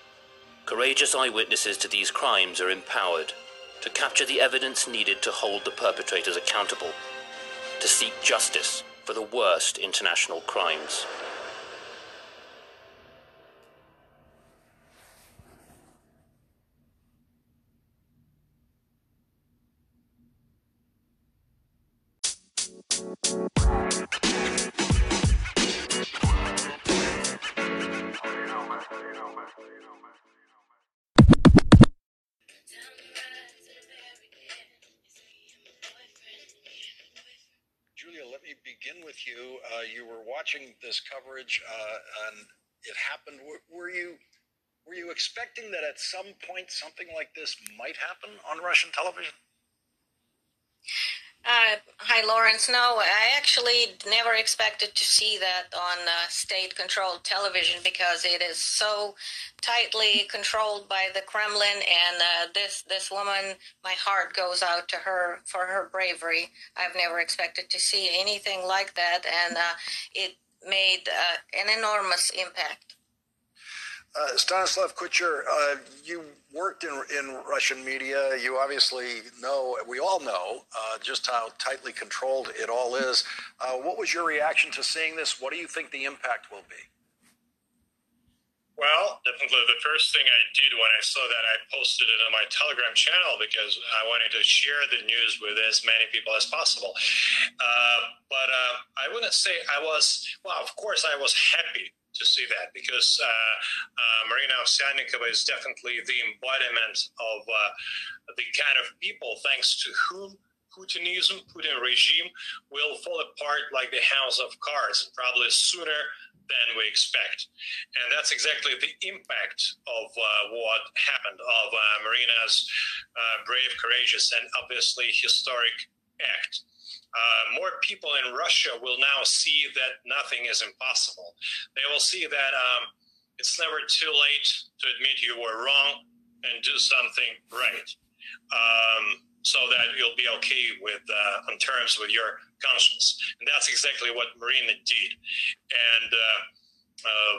courageous eyewitnesses to these crimes are empowered to capture the evidence needed to hold the perpetrators accountable, to seek justice for the worst international crimes. You. Uh, were watching this coverage, uh, and it happened. Were you were you expecting that at some point something like this might happen on Russian television? Uh, hi, Lawrence. No, I actually never expected to see that on uh, state controlled television because it is so tightly controlled by the Kremlin. And uh, this, this woman, my heart goes out to her for her bravery. I've never expected to see anything like that. And uh, it made uh, an enormous impact. Uh, Stanislav Kucher, uh, you worked in, in Russian media. You obviously know, we all know, uh, just how tightly controlled it all is. Uh, what was your reaction to seeing this? What do you think the impact will be? Well, definitely the first thing I did when I saw that, I posted it on my Telegram channel because I wanted to share the news with as many people as possible. Uh, but uh, I wouldn't say I was, well, of course, I was happy to see that because uh, uh, Marina Ovsyannikova is definitely the embodiment of uh, the kind of people thanks to whom Putinism, Putin regime will fall apart like the house of cards, probably sooner than we expect. And that's exactly the impact of uh, what happened, of uh, Marina's uh, brave, courageous, and obviously historic act uh, more people in Russia will now see that nothing is impossible. They will see that um, it's never too late to admit you were wrong and do something right. Um, so that you'll be okay with uh, on terms with your conscience, and that's exactly what Marina did. And uh, uh,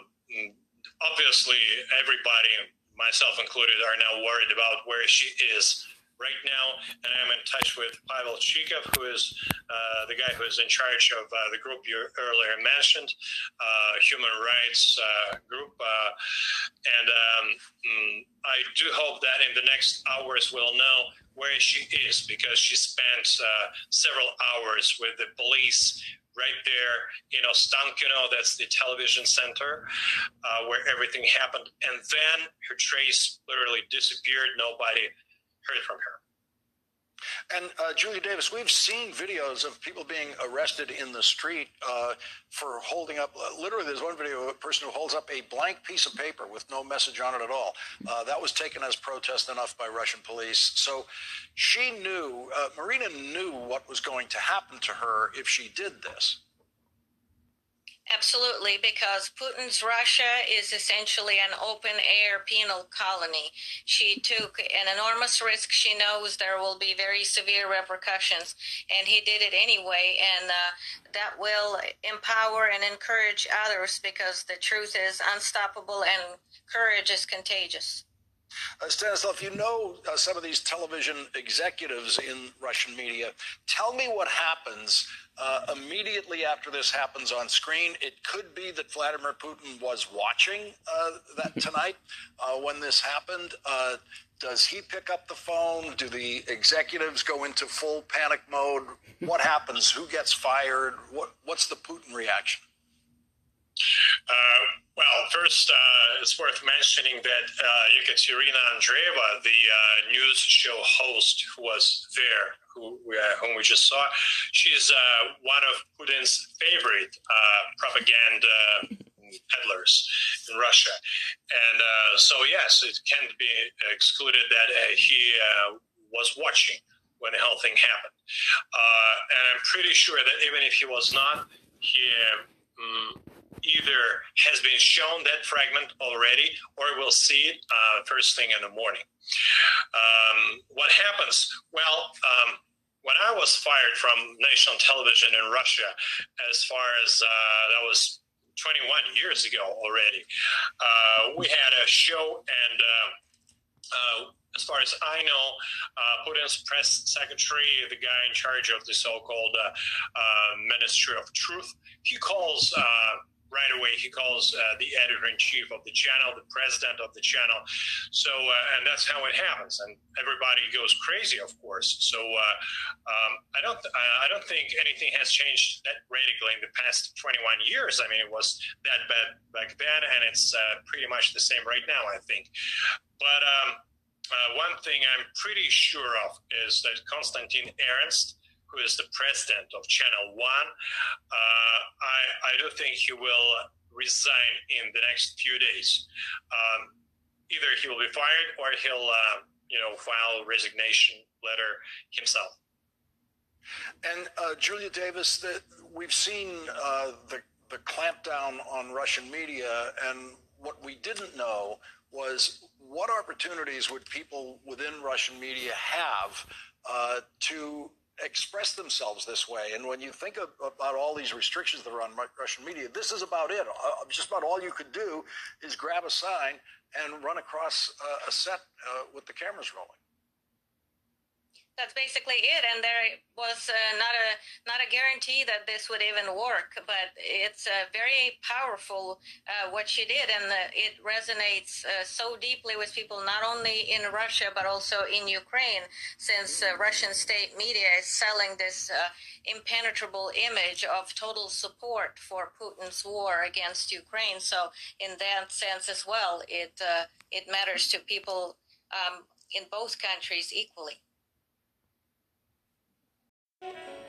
obviously, everybody, myself included, are now worried about where she is right now, and I'm in touch with Pavel Chikov, who is uh, the guy who is in charge of uh, the group you earlier mentioned, uh, human rights uh, group. Uh, and um, mm, I do hope that in the next hours we'll know where she is because she spent uh, several hours with the police right there in Ostankino, that's the television center uh, where everything happened. And then her trace literally disappeared. Nobody heard from her. And uh, Julia Davis, we've seen videos of people being arrested in the street uh, for holding up. Uh, literally, there's one video of a person who holds up a blank piece of paper with no message on it at all. Uh, that was taken as protest enough by Russian police. So she knew, uh, Marina knew what was going to happen to her if she did this. Absolutely, because Putin's Russia is essentially an open air penal colony. She took an enormous risk. She knows there will be very severe repercussions, and he did it anyway. And uh, that will empower and encourage others because the truth is unstoppable and courage is contagious. Uh, Stanislav, you know uh, some of these television executives in Russian media. Tell me what happens uh, immediately after this happens on screen. It could be that Vladimir Putin was watching uh, that tonight uh, when this happened. Uh, does he pick up the phone? Do the executives go into full panic mode? What happens? Who gets fired? What, what's the Putin reaction? Uh, well, first, uh, it's worth mentioning that uh, Ekaterina Andreeva, the uh, news show host who was there, who uh, whom we just saw, she's uh, one of Putin's favorite propaganda peddlers in Russia. And so, yes, it can't be excluded that he was watching when the whole thing happened. and I'm pretty sure that even if he was not, he. Um, either has been shown that fragment already or we'll see it uh, first thing in the morning. Um, what happens? Well, um, when I was fired from national television in Russia, as far as uh, that was 21 years ago already, uh, we had a show and uh, uh, as far as I know, uh, Putin's press secretary, the guy in charge of the so-called uh, uh, Ministry of Truth, he calls right away he calls uh, the editor in chief of the channel, the president of the channel. So, uh, and that's how it happens, and everybody goes crazy, of course. So, uh, um, I don't, I don't think anything has changed that radically in the past 21 years. I mean, it was that bad back then, and it's uh, pretty much the same right now, I think. But um, uh, one thing I'm pretty sure of is that Konstantin Ernst who is the president of Channel One. Uh, I, I do think he will resign in the next few days. Um, either he will be fired or he'll, uh, you know, file a resignation letter himself. And uh, Julia Davis, the, we've seen uh, the the clampdown on Russian media, and what we didn't know was what opportunities would people within Russian media have uh, to express themselves this way. And when you think of, about all these restrictions that are on Russian media, this is about it. Uh, just about all you could do is grab a sign and run across uh, a set uh, with the cameras rolling that's basically it. And there was uh, not a not a guarantee that this would even work but it's uh, very powerful uh, what she did. And uh, it resonates uh, so deeply with people not only in russia but also in ukraine since uh, russian state media is selling this impenetrable image of total support for putin's war against ukraine. So in that sense as well it it matters to people um, in both countries equally And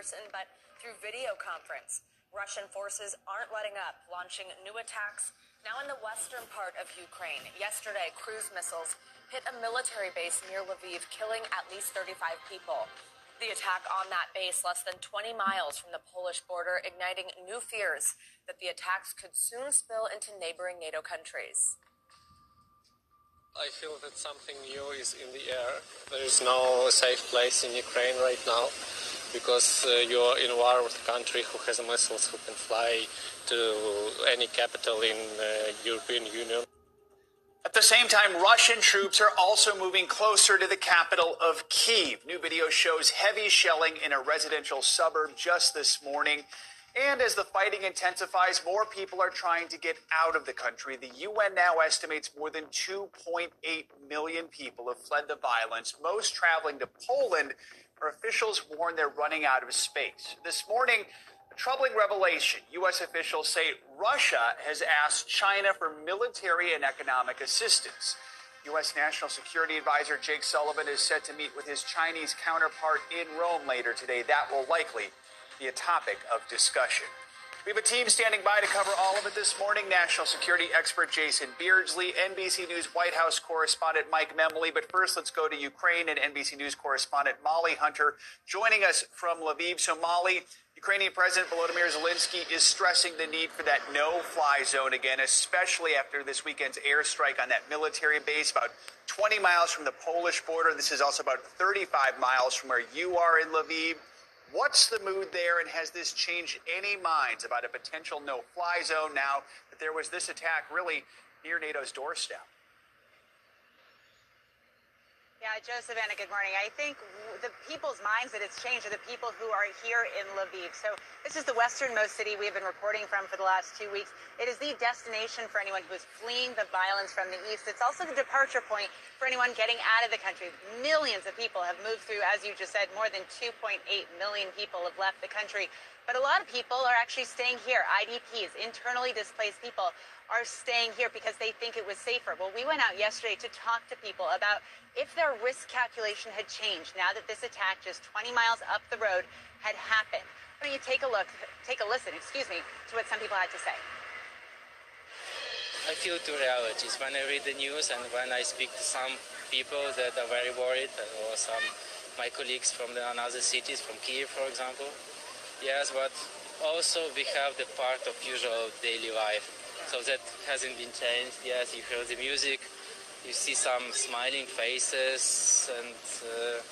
person, but through video conference. Russian forces aren't letting up, launching new attacks now in the western part of Ukraine. Yesterday, cruise missiles hit a military base near Lviv, killing at least 35 people. The attack on that base, less than 20 miles from the Polish border, igniting new fears that the attacks could soon spill into neighboring NATO countries. I feel that something new is in the air. There is no safe place in Ukraine right now because uh, you're in war with a country who has missiles who can fly to any capital in the European Union. At the same time, Russian troops are also moving closer to the capital of Kiev. New video shows heavy shelling in a residential suburb just this morning. And as the fighting intensifies, more people are trying to get out of the country. The UN now estimates more than 2.8 million people have fled the violence, most traveling to Poland, officials warn they're running out of space. This morning, a troubling revelation. U.S. officials say Russia has asked China for military and economic assistance. U.S. National Security Advisor Jake Sullivan is set to meet with his Chinese counterpart in Rome later today. That will likely be a topic of discussion. We have a team standing by to cover all of it this morning. National security expert Jason Beardsley, NBC News White House correspondent Mike Memoli. But first, let's go to Ukraine and NBC News correspondent Molly Hunter joining us from Lviv. So, Molly, Ukrainian President Volodymyr Zelensky is stressing the need for that no fly zone again, especially after this weekend's airstrike on that military base about 20 miles from the Polish border. This is also about 35 miles from where you are in Lviv. What's the mood there, and has this changed any minds about a potential no fly zone now that there was this attack really near NATO's doorstep? Yeah, Joe Savannah, good morning. I think the people's minds that it's changed are the people who are here in Lviv. So this is the westernmost city we have been reporting from for the last two weeks. It is the destination for anyone who is fleeing the violence from the east. It's also the departure point for anyone getting out of the country. Millions of people have moved through, as you just said, more than 2.8 million people have left the country. But a lot of people are actually staying here. IDPs, internally displaced people, are staying here because they think it was safer. Well, we went out yesterday to talk to people about if their risk calculation had changed now that this attack just 20 miles up the road had happened. Why don't you take a look, take a listen, excuse me, to what some people had to say. I feel two realities. When I read the news and when I speak to some people that are very worried, or some my colleagues from the other cities, from Kiev, for example. Yes, but also we have the part of usual daily life so that hasn't been changed. Yes, you hear the music, you see some smiling faces and uh,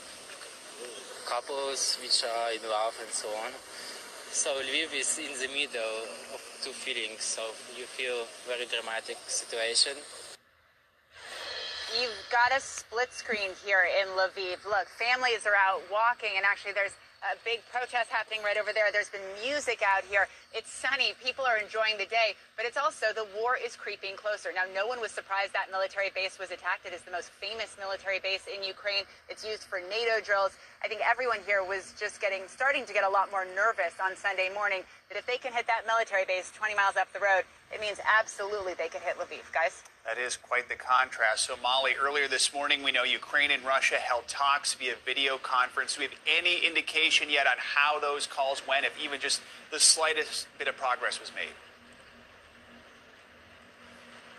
couples which are in love and so on. So Lviv is in the middle of two feelings. So you feel very dramatic situation. You've got a split screen here in Lviv. Look, families are out walking, and actually, there's a big protest happening right over there. There's been music out here. It's sunny. People are enjoying the day, but it's also the war is creeping closer. Now, no one was surprised that military base was attacked. It is the most famous military base in Ukraine. It's used for NATO drills. I think everyone here was just getting starting to get a lot more nervous on Sunday morning that if they can hit that military base 20 miles up the road, it means absolutely they could hit Lviv, guys. That is quite the contrast. So, Molly, earlier this morning, we know Ukraine and Russia held talks via video conference. Do we have any indication yet on how those calls went, if even just the slightest bit of progress was made?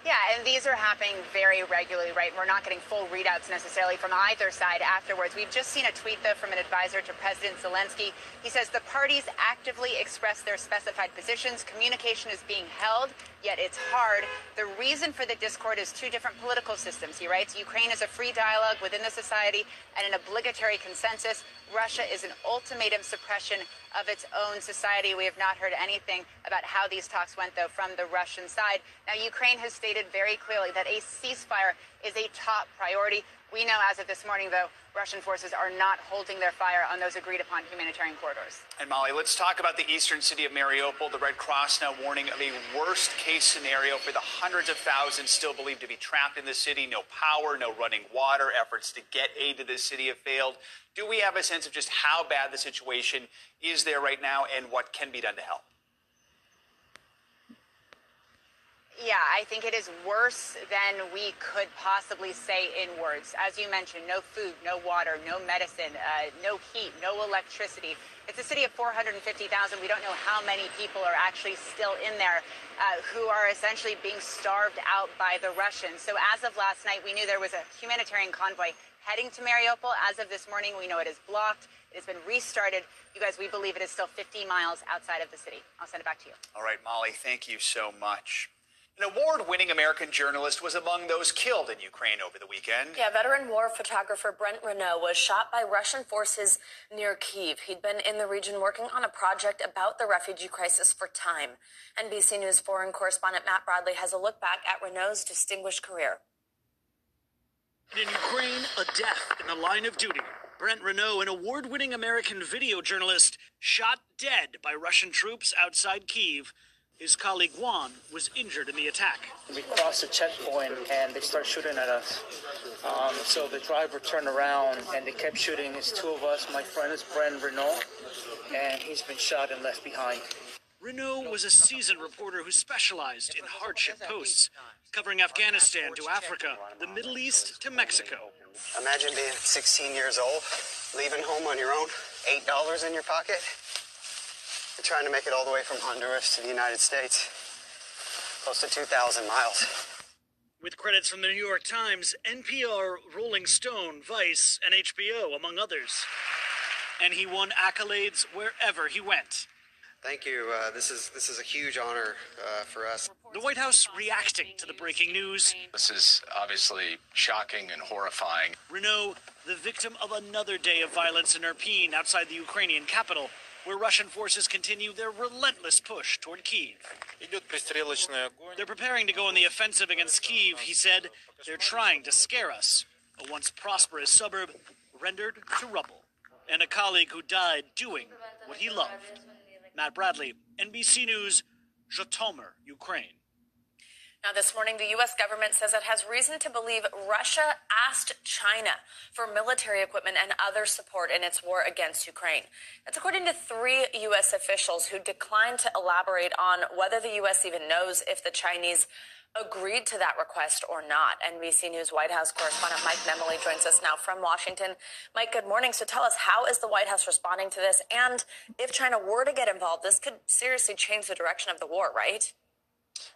Yeah, and these are happening very regularly, right? We're not getting full readouts necessarily from either side afterwards. We've just seen a tweet, though, from an advisor to President Zelensky. He says the parties actively express their specified positions. Communication is being held, yet it's hard. The reason for the discord is two different political systems. He writes Ukraine is a free dialogue within the society and an obligatory consensus. Russia is an ultimatum suppression of its own society. We have not heard anything about how these talks went, though, from the Russian side. Now, Ukraine has stated very clearly that a ceasefire is a top priority. We know as of this morning, though, Russian forces are not holding their fire on those agreed upon humanitarian corridors. And Molly, let's talk about the eastern city of Mariupol. The Red Cross now warning of a worst case scenario for the hundreds of thousands still believed to be trapped in the city. No power, no running water. Efforts to get aid to the city have failed. Do we have a sense of just how bad the situation is there right now and what can be done to help? Yeah, I think it is worse than we could possibly say in words. As you mentioned, no food, no water, no medicine, uh, no heat, no electricity. It's a city of 450,000. We don't know how many people are actually still in there uh, who are essentially being starved out by the Russians. So as of last night, we knew there was a humanitarian convoy heading to Mariupol. As of this morning, we know it is blocked. It has been restarted. You guys, we believe it is still 50 miles outside of the city. I'll send it back to you. All right, Molly, thank you so much. An award winning American journalist was among those killed in Ukraine over the weekend. Yeah, veteran war photographer Brent Renaud was shot by Russian forces near Kiev. He'd been in the region working on a project about the refugee crisis for time. NBC News foreign correspondent Matt Bradley has a look back at Renaud's distinguished career. In Ukraine, a death in the line of duty. Brent Renaud, an award winning American video journalist, shot dead by Russian troops outside Kiev. His colleague Juan was injured in the attack. We crossed a checkpoint and they started shooting at us. Um, so the driver turned around and they kept shooting. It's two of us. My friend is Brent Renaud, and he's been shot and left behind. Renaud was a seasoned reporter who specialized in hardship posts, covering Afghanistan to Africa, the Middle East to Mexico. Imagine being 16 years old, leaving home on your own, $8 in your pocket. Trying to make it all the way from Honduras to the United States. Close to 2,000 miles. With credits from the New York Times, NPR, Rolling Stone, Vice, and HBO, among others. And he won accolades wherever he went. Thank you. Uh, this is this is a huge honor uh, for us. The White House reacting to the breaking news. This is obviously shocking and horrifying. Renaud, the victim of another day of violence in Irpin outside the Ukrainian capital, where Russian forces continue their relentless push toward Kiev. They're preparing to go on the offensive against Kiev, he said. They're trying to scare us. A once prosperous suburb rendered to rubble. And a colleague who died doing what he loved. Matt Bradley, NBC News, Zhytomyr, Ukraine. Now, this morning, the U.S. government says it has reason to believe Russia asked China for military equipment and other support in its war against Ukraine. That's according to three U.S. officials who declined to elaborate on whether the U.S. even knows if the Chinese agreed to that request or not. NBC News White House correspondent Mike Memoli joins us now from Washington. Mike, good morning. So tell us, how is the White House responding to this? And if China were to get involved, this could seriously change the direction of the war, right?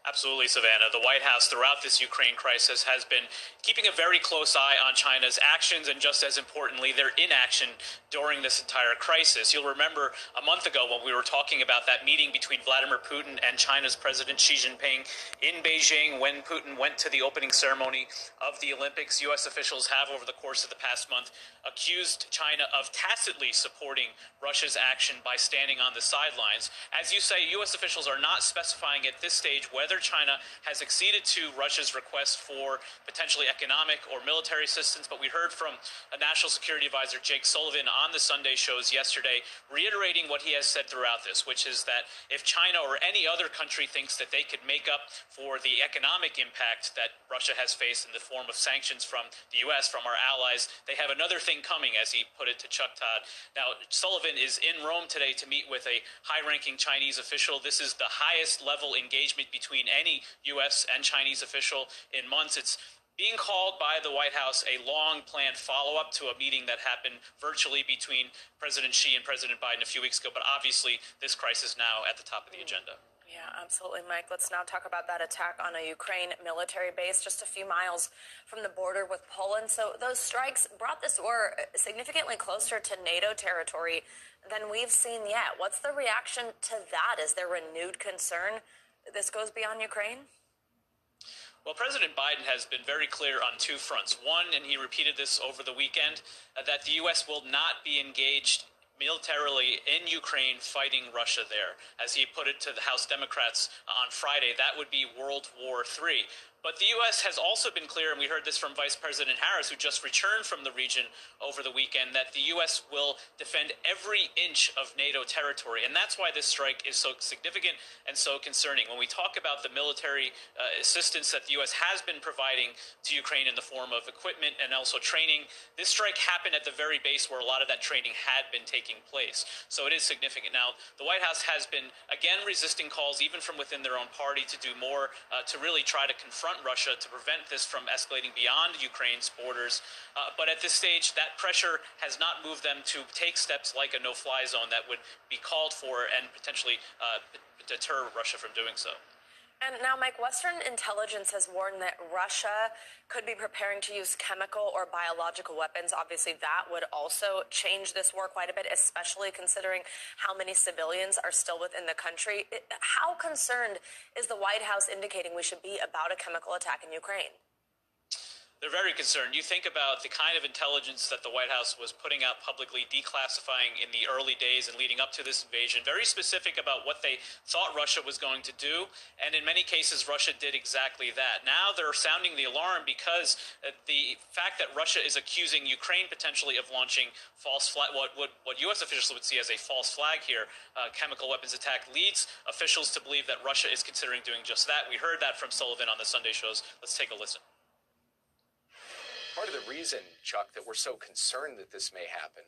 Absolutely, Savannah. The White House, throughout this Ukraine crisis, has been keeping a very close eye on China's actions and, just as importantly, their inaction during this entire crisis. You'll remember a month ago when we were talking about that meeting between Vladimir Putin and China's President Xi Jinping in Beijing when Putin went to the opening ceremony of the Olympics. U.S. officials have, over the course of the past month, accused China of tacitly supporting Russia's action by standing on the sidelines. As you say, U.S. officials are not specifying at this stage whether China has acceded to Russia's request for potentially economic or military assistance, but we heard from a National Security Advisor, Jake Sullivan, on the Sunday shows yesterday, reiterating what he has said throughout this, which is that if China or any other country thinks that they could make up for the economic impact that Russia has faced in the form of sanctions from the U.S., from our allies, they have another thing coming, as he put it to Chuck Todd. Now, Sullivan is in Rome today to meet with a high ranking Chinese official. This is the highest level engagement between any U.S. and Chinese official in months. It's being called by the White House a long planned follow up to a meeting that happened virtually between President Xi and President Biden a few weeks ago. But obviously, this crisis now at the top of the mm. agenda. Yeah, absolutely, Mike. Let's now talk about that attack on a Ukraine military base just a few miles from the border with Poland. So, those strikes brought this war significantly closer to NATO territory than we've seen yet. What's the reaction to that? Is there renewed concern this goes beyond Ukraine? Well, President Biden has been very clear on two fronts. One, and he repeated this over the weekend, uh, that the U.S. will not be engaged militarily in Ukraine fighting Russia there. As he put it to the House Democrats on Friday, that would be World War III. But the U.S. has also been clear, and we heard this from Vice President Harris, who just returned from the region over the weekend, that the U.S. will defend every inch of NATO territory. And that's why this strike is so significant and so concerning. When we talk about the military uh, assistance that the U.S. has been providing to Ukraine in the form of equipment and also training, this strike happened at the very base where a lot of that training had been taking place. So it is significant. Now, the White House has been, again, resisting calls, even from within their own party, to do more uh, to really try to confront Russia to prevent this from escalating beyond Ukraine's borders. Uh, but at this stage, that pressure has not moved them to take steps like a no fly zone that would be called for and potentially uh, deter Russia from doing so. And now, Mike, Western intelligence has warned that Russia could be preparing to use chemical or biological weapons. Obviously, that would also change this war quite a bit, especially considering how many civilians are still within the country. How concerned is the White House indicating we should be about a chemical attack in Ukraine? They're very concerned. You think about the kind of intelligence that the White House was putting out publicly, declassifying in the early days and leading up to this invasion, very specific about what they thought Russia was going to do. And in many cases, Russia did exactly that. Now they're sounding the alarm because uh, the fact that Russia is accusing Ukraine potentially of launching false flag, what, what, what U.S. officials would see as a false flag here, uh, chemical weapons attack, leads officials to believe that Russia is considering doing just that. We heard that from Sullivan on the Sunday shows. Let's take a listen part of the reason, Chuck, that we're so concerned that this may happen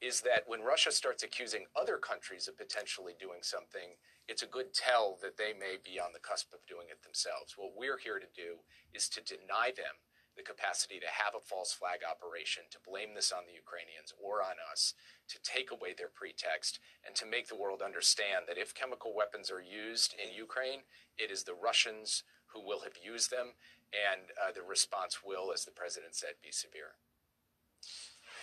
is that when Russia starts accusing other countries of potentially doing something, it's a good tell that they may be on the cusp of doing it themselves. What we're here to do is to deny them the capacity to have a false flag operation, to blame this on the Ukrainians or on us, to take away their pretext, and to make the world understand that if chemical weapons are used in Ukraine, it is the Russians who will have used them, and uh, the response will, as the president said, be severe.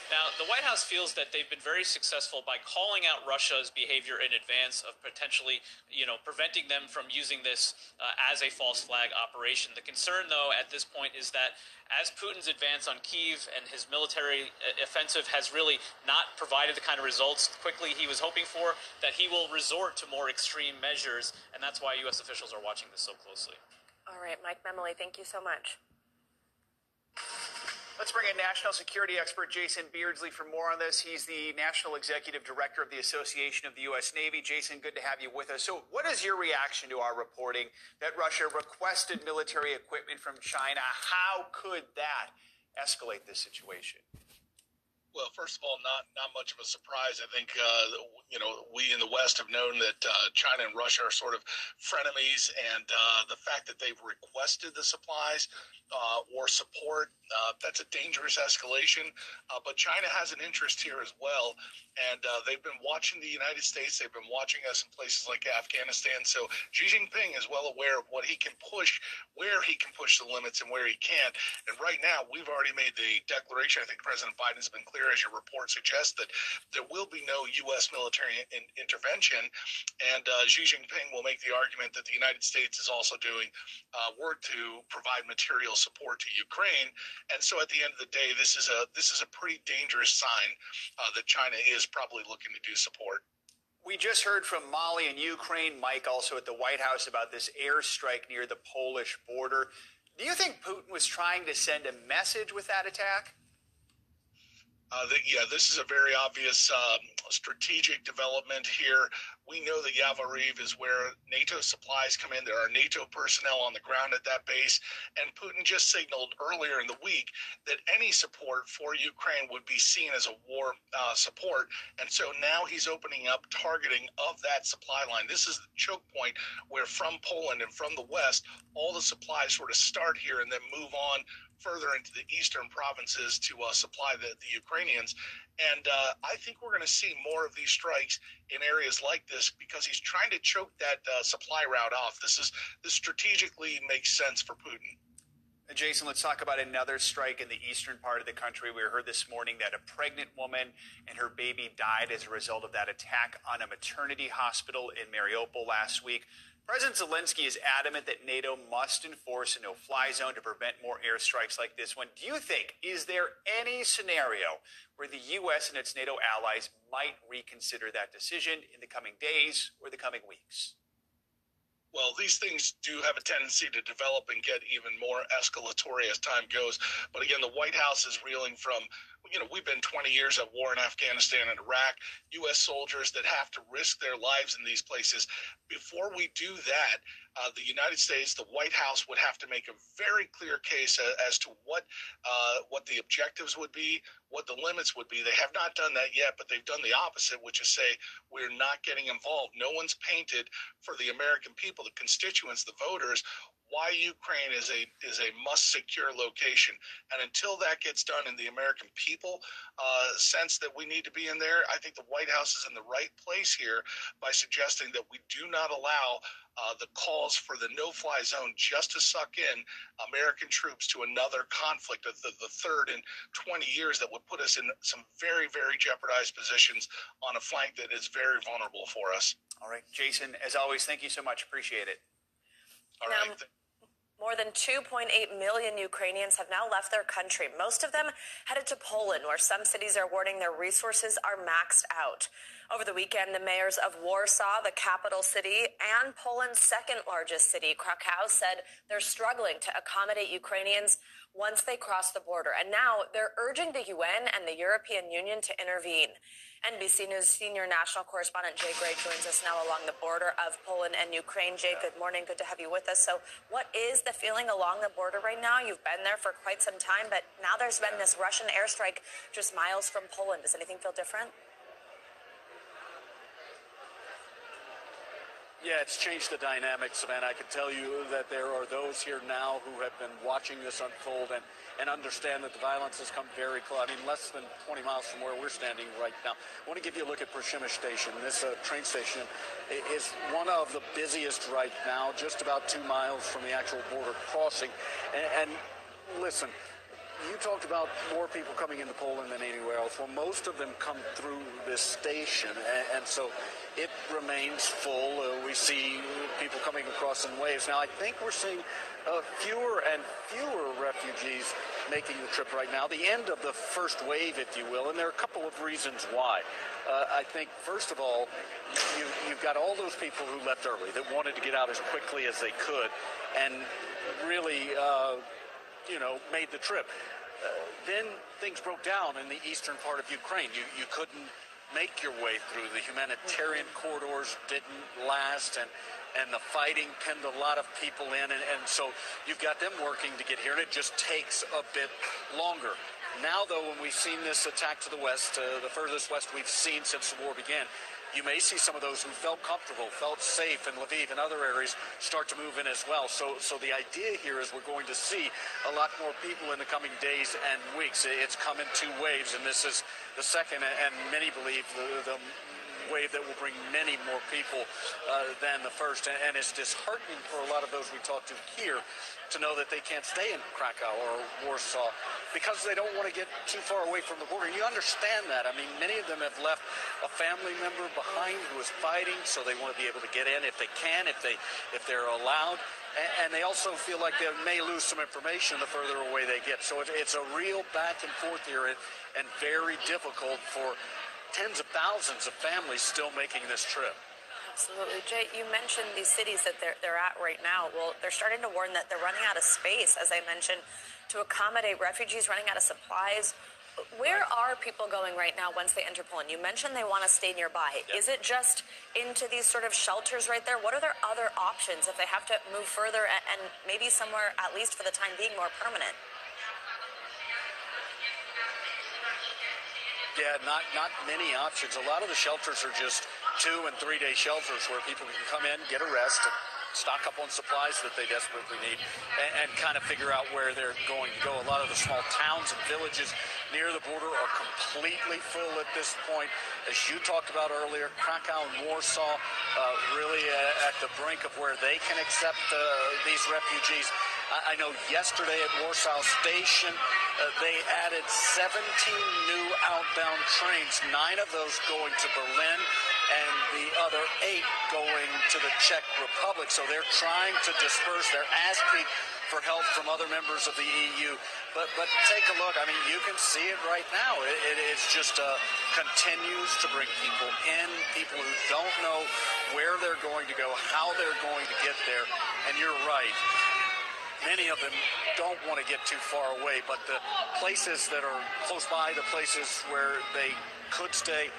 Now, the White House feels that they've been very successful by calling out Russia's behavior in advance of potentially, you know, preventing them from using this uh, as a false flag operation. The concern, though, at this point is that as Putin's advance on Kiev and his military uh, offensive has really not provided the kind of results quickly he was hoping for, that he will resort to more extreme measures, and that's why U.S. officials are watching this so closely. All right, Mike Memoli, thank you so much. Let's bring in national security expert Jason Beardsley for more on this. He's the national executive director of the Association of the U.S. Navy. Jason, good to have you with us. So, what is your reaction to our reporting that Russia requested military equipment from China? How could that escalate this situation? Well, first of all, not not much of a surprise. I think uh, you know we in the West have known that uh, China and Russia are sort of frenemies, and uh, the fact that they've requested the supplies uh, or support. Uh, that's a dangerous escalation. Uh, but China has an interest here as well. And they've been watching the United States. They've been watching us in places like Afghanistan. So Xi Jinping is well aware of what he can push, where he can push the limits, and where he can't. And right now, we've already made the declaration. I think President Biden has been clear, as your report suggests, that there will be no U.S. military in, intervention. And uh, Xi Jinping will make the argument that the United States is also doing uh, work to provide material support to Ukraine. And so at the end of the day, this is a this is a pretty dangerous sign uh, that China is probably looking to do support. We just heard from Molly and Ukraine, Mike, also at the White House about this airstrike near the Polish border. Do you think Putin was trying to send a message with that attack? Uh, yeah, this is a very obvious um, strategic development here. We know that Yavoriv is where NATO supplies come in. There are NATO personnel on the ground at that base. And Putin just signaled earlier in the week that any support for Ukraine would be seen as a war uh, support. And so now he's opening up targeting of that supply line. This is the choke point where from Poland and from the West, all the supplies sort of start here and then move on further into the eastern provinces to uh, supply the, the Ukrainians. And uh, I think we're going to see more of these strikes in areas like this because he's trying to choke that uh, supply route off. This is this strategically makes sense for Putin. Jason, let's talk about another strike in the eastern part of the country. We heard this morning that a pregnant woman and her baby died as a result of that attack on a maternity hospital in Mariupol last week. President Zelensky is adamant that NATO must enforce a no fly zone to prevent more airstrikes like this one. Do you think, is there any scenario where the U.S. and its NATO allies might reconsider that decision in the coming days or the coming weeks? well, these things do have a tendency to develop and get even more escalatory as time goes. But again, the White House is reeling from, you know, we've been 20 years at war in Afghanistan and Iraq, U.S. soldiers that have to risk their lives in these places. Before we do that, uh, the United States, the White House would have to make a very clear case as, as to what uh, what the objectives would be, what the limits would be. They have not done that yet, but they've done the opposite, which is say we're not getting involved. No one's painted for the American people, the constituents, the voters, why Ukraine is a is a must secure location. And until that gets done and the American people uh, sense that we need to be in there, I think the White House is in the right place here by suggesting that we do not allow uh, the calls for the no-fly zone just to suck in American troops to another conflict, the, the third in 20 years that would put us in some very, very jeopardized positions on a flank that is very vulnerable for us. All right, Jason, as always, thank you so much. Appreciate it. All now, right. More than 2.8 million Ukrainians have now left their country, most of them headed to Poland, where some cities are warning their resources are maxed out. Over the weekend, the mayors of Warsaw, the capital city, and Poland's second largest city, Krakow, said they're struggling to accommodate Ukrainians once they cross the border. And now they're urging the UN and the European Union to intervene. NBC News senior national correspondent Jay Gray joins us now along the border of Poland and Ukraine. Jay, good morning. Good to have you with us. So, what is the feeling along the border right now? You've been there for quite some time, but now there's been this Russian airstrike just miles from Poland. Does anything feel different? Yeah, it's changed the dynamics, man. I can tell you that there are those here now who have been watching this unfold and, and understand that the violence has come very close. I mean, less than 20 miles from where we're standing right now. I want to give you a look at Przemyśl Station. This uh, train station is one of the busiest right now, just about two miles from the actual border crossing. and, and listen, you talked about more people coming into Poland than anywhere else. Well, most of them come through this station, and, and so it remains full. Uh, we see people coming across in waves. Now, I think we're seeing uh, fewer and fewer refugees making the trip right now, the end of the first wave, if you will, and there are a couple of reasons why. Uh, I think, first of all, you, you've got all those people who left early that wanted to get out as quickly as they could and really, uh, you know, made the trip. Uh, then things broke down in the eastern part of Ukraine. You, you couldn't make your way through. The humanitarian corridors didn't last, and and the fighting pinned a lot of people in, and, and so you've got them working to get here, and it just takes a bit longer. Now, though, when we've seen this attack to the west, uh, the furthest west we've seen since the war began, you may see some of those who felt comfortable, felt safe in Lviv and other areas start to move in as well. So, so the idea here is we're going to see a lot more people in the coming days and weeks. It's come in two waves, and this is the second, and many believe the, the wave that will bring many more people uh, than the first. And, and, it's disheartening for a lot of those we talk to here to know that they can't stay in Krakow or Warsaw because they don't want to get too far away from the border. And you understand that. I mean, many of them have left a family member behind who is fighting, so they want to be able to get in if they can, if they if they're allowed. And, they also feel like they may lose some information the further away they get. So it, it's a real back and forth here and very difficult for tens of thousands of families still making this trip. Absolutely. Jay, you mentioned these cities that they're, they're at right now. Well, they're starting to warn that they're running out of space, as I mentioned, to accommodate refugees, running out of supplies. Where are people going right now once they enter Poland? You mentioned they want to stay nearby. Yep. Is it just into these sort of shelters right there? What are their other options if they have to move further and, and maybe somewhere, at least for the time being, more permanent? Yeah, not not many options. A lot of the shelters are just two and three day shelters where people can come in, get a rest, stock up on supplies that they desperately need, and, and, kind of figure out where they're going to go. A lot of the small towns and villages near the border are completely full at this point. As you talked about earlier, Krakow and Warsaw uh, really uh, at the brink of where they can accept uh, these refugees. I know yesterday at Warsaw Station, uh, they added 17 new outbound trains, nine of those going to Berlin and the other eight going to the Czech Republic. So they're trying to disperse. They're asking for help from other members of the EU. But but take a look. I mean, you can see it right now. It, it is just uh, continues to bring people in, people who don't know where they're going to go, how they're going to get there. And you're right many of them don't want to get too far away, but the places that are close by, the places where they could stay,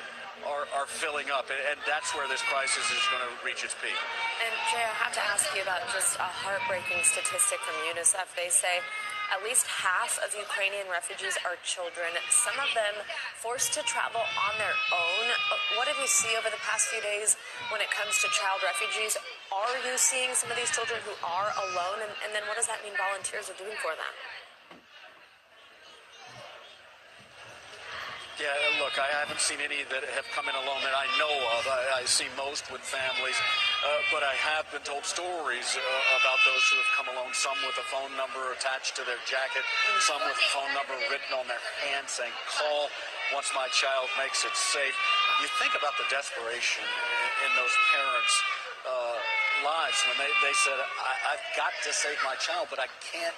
are, are filling up, and, and that's where this crisis is going to reach its peak. And Jay, I have to ask you about just a heartbreaking statistic from UNICEF. They say at least half of Ukrainian refugees are children, some of them forced to travel on their own. What have you seen over the past few days when it comes to child refugees? Are you seeing some of these children who are alone? And, and then what does that mean volunteers are doing for them? Yeah, look, I haven't seen any that have come in alone that I know of. I, I see most with families, uh, but I have been told stories uh, about those who have come alone, some with a phone number attached to their jacket, some with a phone number written on their hand saying, call once my child makes it safe. You think about the desperation in, those parents' uh, lives when they, they said, I, I've got to save my child, but I can't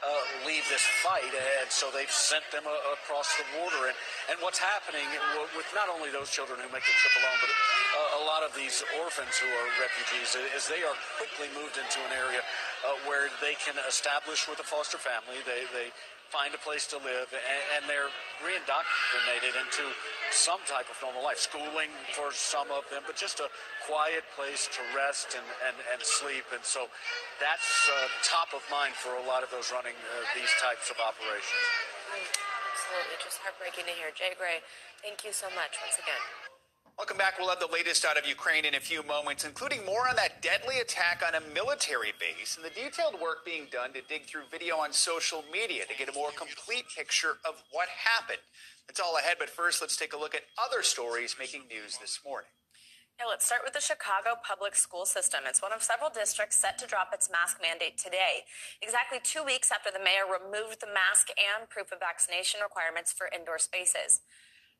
uh, leave this fight, and so they've sent them uh, across the border. And, and what's happening with not only those children who make the trip alone, but uh, a lot of these orphans who are refugees, is they are quickly moved into an area uh, where they can establish with a foster family. They, they find a place to live, and, and they're reindoctrinated into some type of normal life. Schooling for some of them, but just a quiet place to rest and, and, and sleep. And so that's uh, top of mind for a lot of those running uh, these types of operations. Absolutely. Just heartbreaking to hear. Jay Gray, thank you so much once again. Welcome back. We'll have the latest out of Ukraine in a few moments, including more on that deadly attack on a military base and the detailed work being done to dig through video on social media to get a more complete picture of what happened. It's all ahead, but first, let's take a look at other stories making news this morning. Let's start with the Chicago public school system. It's one of several districts set to drop its mask mandate today, exactly two weeks after the mayor removed the mask and proof of vaccination requirements for indoor spaces.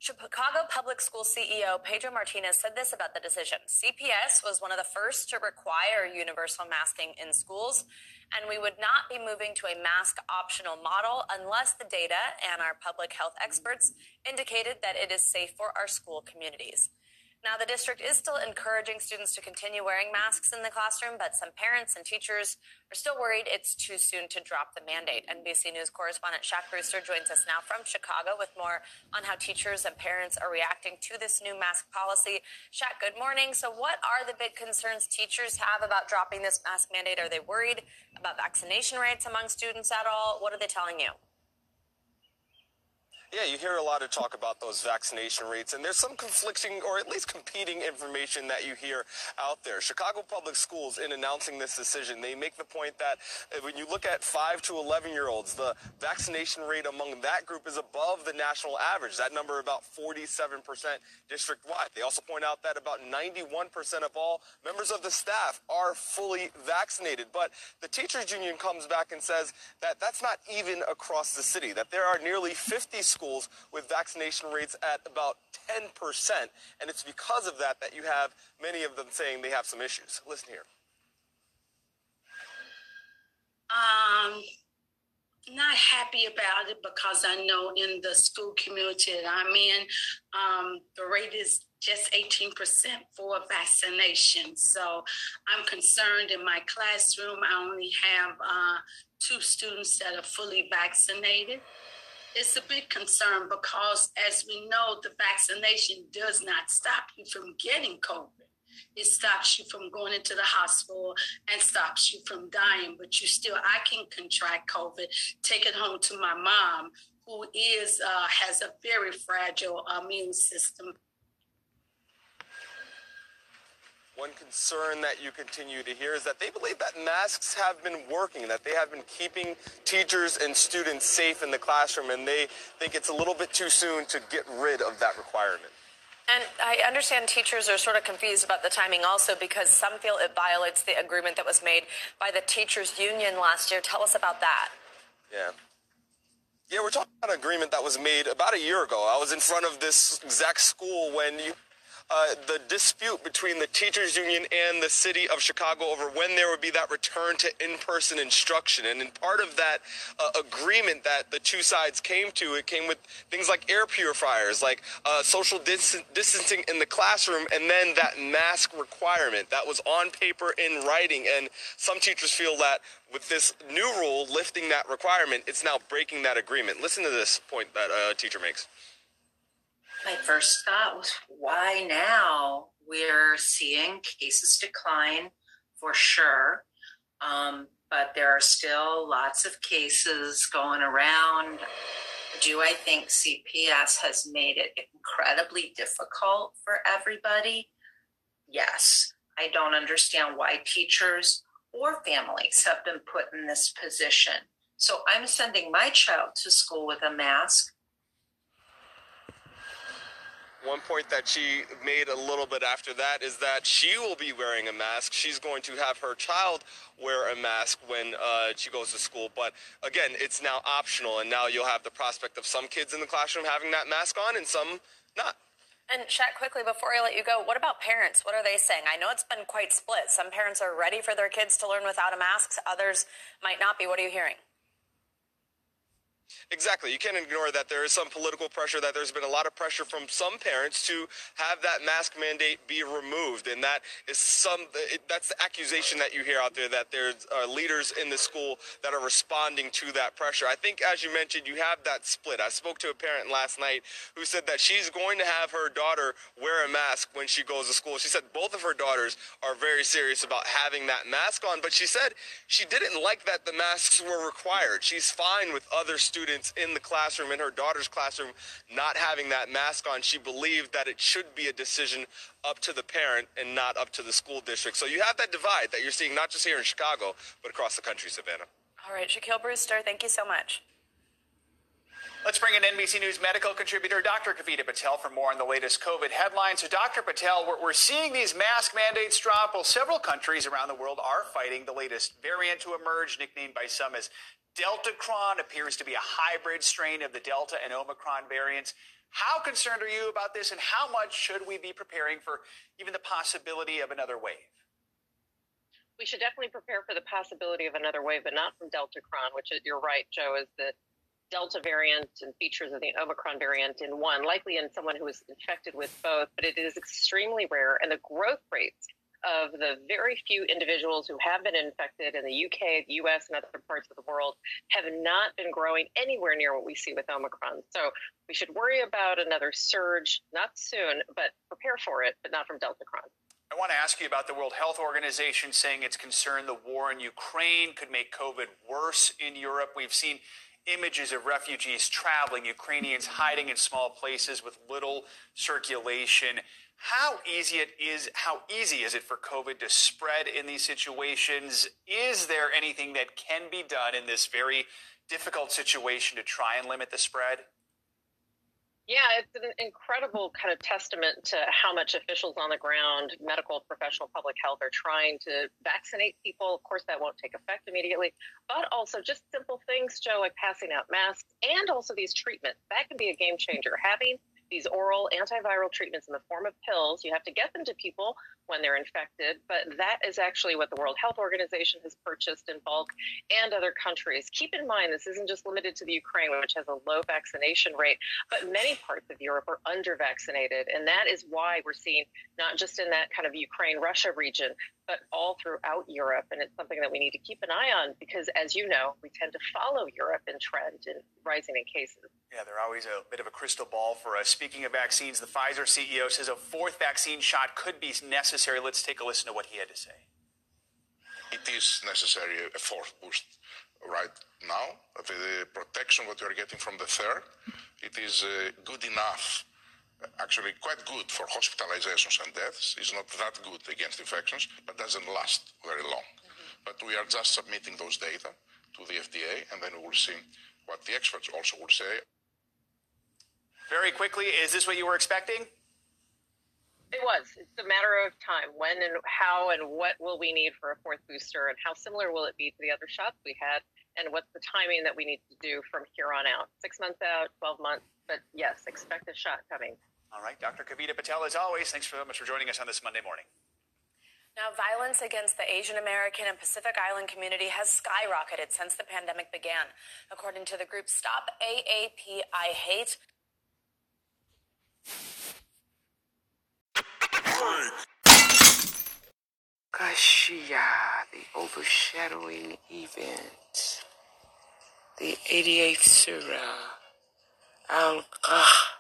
Chicago Public School CEO Pedro Martinez said this about the decision. CPS was one of the first to require universal masking in schools, and we would not be moving to a mask optional model unless the data and our public health experts indicated that it is safe for our school communities. Now, the district is still encouraging students to continue wearing masks in the classroom, but some parents and teachers are still worried it's too soon to drop the mandate. NBC News correspondent Shaq Brewster joins us now from Chicago with more on how teachers and parents are reacting to this new mask policy. Shaq, good morning. So, what are the big concerns teachers have about dropping this mask mandate? Are they worried about vaccination rates among students at all? What are they telling you? Yeah, you hear a lot of talk about those vaccination rates, and there's some conflicting or at least competing information that you hear out there. Chicago Public Schools, in announcing this decision, they make the point that when you look at 5 to 11 year olds, the vaccination rate among that group is above the national average. That number about 47% district wide. They also point out that about 91% of all members of the staff are fully vaccinated. But the teachers union comes back and says that that's not even across the city, that there are nearly 50 schools schools with vaccination rates at about 10%. And it's because of that that you have many of them saying they have some issues. Listen here. Um, not happy about it because I know in the school community that I'm in, um, the rate is just 18% for vaccination. So I'm concerned in my classroom, I only have uh, two students that are fully vaccinated it's a big concern because, as we know, the vaccination does not stop you from getting COVID. It stops you from going into the hospital and stops you from dying. But you still, I can contract COVID, take it home to my mom, who is uh, has a very fragile immune system. One concern that you continue to hear is that they believe that masks have been working, that they have been keeping teachers and students safe in the classroom, and they think it's a little bit too soon to get rid of that requirement. And I understand teachers are sort of confused about the timing also because some feel it violates the agreement that was made by the teachers union last year. Tell us about that. Yeah. Yeah, we're talking about an agreement that was made about a year ago. I was in front of this exact school when you uh, the dispute between the teachers union and the city of Chicago over when there would be that return to in-person instruction. And in part of that uh, agreement that the two sides came to, it came with things like air purifiers, like uh, social dis- distancing in the classroom, and then that mask requirement that was on paper in writing. And some teachers feel that with this new rule lifting that requirement, it's now breaking that agreement. Listen to this point that a teacher makes my first thought was, why now? We're seeing cases decline for sure, um, but there are still lots of cases going around. Do I think CPS has made it incredibly difficult for everybody? Yes. I don't understand why teachers or families have been put in this position. So I'm sending my child to school with a mask one point that she made a little bit after that is that she will be wearing a mask. She's going to have her child wear a mask when uh, she goes to school. But again, it's now optional, and now you'll have the prospect of some kids in the classroom having that mask on and some not. And Shaq, quickly before I let you go, what about parents? What are they saying? I know it's been quite split. Some parents are ready for their kids to learn without a mask. Others might not be. What are you hearing? Exactly. You can't ignore that there is some political pressure, that there's been a lot of pressure from some parents to have that mask mandate be removed. And that is some, that's the accusation that you hear out there that there are uh, leaders in the school that are responding to that pressure. I think, as you mentioned, you have that split. I spoke to a parent last night who said that she's going to have her daughter wear a mask when she goes to school. She said both of her daughters are very serious about having that mask on, but she said she didn't like that the masks were required. She's fine with other students students in the classroom, in her daughter's classroom, not having that mask on. She believed that it should be a decision up to the parent and not up to the school district. So you have that divide that you're seeing not just here in Chicago, but across the country, Savannah. All right, Shaquille Brewster, thank you so much. Let's bring in NBC News medical contributor Dr. Kavita Patel for more on the latest COVID headlines. So, Dr. Patel, we're, we're seeing these mask mandates drop. Well, several countries around the world are fighting the latest variant to emerge, nicknamed by some as Deltacron, appears to be a hybrid strain of the Delta and Omicron variants. How concerned are you about this, and how much should we be preparing for even the possibility of another wave? We should definitely prepare for the possibility of another wave, but not from Deltacron, which you're right, Joe, is the Delta variant and features of the Omicron variant in one, likely in someone who was infected with both, but it is extremely rare. And the growth rates of the very few individuals who have been infected in the UK, the US, and other parts of the world have not been growing anywhere near what we see with Omicron. So we should worry about another surge, not soon, but prepare for it, but not from Deltacron. I want to ask you about the World Health Organization saying it's concerned the war in Ukraine could make COVID worse in Europe. We've seen images of refugees traveling, Ukrainians hiding in small places with little circulation. How easy it is how easy is it for COVID to spread in these situations? Is there anything that can be done in this very difficult situation to try and limit the spread? Yeah, it's an incredible kind of testament to how much officials on the ground, medical, professional, public health are trying to vaccinate people. Of course, that won't take effect immediately, but also just simple things, Joe, like passing out masks and also these treatments. That can be a game changer. Having these oral antiviral treatments in the form of pills. You have to get them to people when they're infected, but that is actually what the World Health Organization has purchased in bulk and other countries. Keep in mind, this isn't just limited to the Ukraine, which has a low vaccination rate, but many parts of Europe are under vaccinated. And that is why we're seeing not just in that kind of Ukraine Russia region, but all throughout Europe. And it's something that we need to keep an eye on because, as you know, we tend to follow Europe in trend in rising in cases. Yeah, they're always a bit of a crystal ball for us. Speaking of vaccines, the Pfizer CEO says a fourth vaccine shot could be necessary. Let's take a listen to what he had to say. It is necessary a fourth boost right now. The protection what you are getting from the third, it is uh, good enough actually quite good for hospitalizations and deaths. It's not that good against infections, but doesn't last very long. Mm-hmm. But we are just submitting those data to the FDA, and then we will see what the experts also will say. Very quickly, is this what you were expecting? It was. It's a matter of time. When and how and what will we need for a fourth booster, and how similar will it be to the other shots we had, and what's the timing that we need to do from here on out? Six months out, 12 months, but yes, expect a shot coming. All right, Dr. Kavita Patel, as always, thanks so much for joining us on this Monday morning. Now, violence against the Asian American and Pacific Island community has skyrocketed since the pandemic began. According to the group Stop AAPI Hate, Kashia, the overshadowing event, the 88th Surah, Al Qah.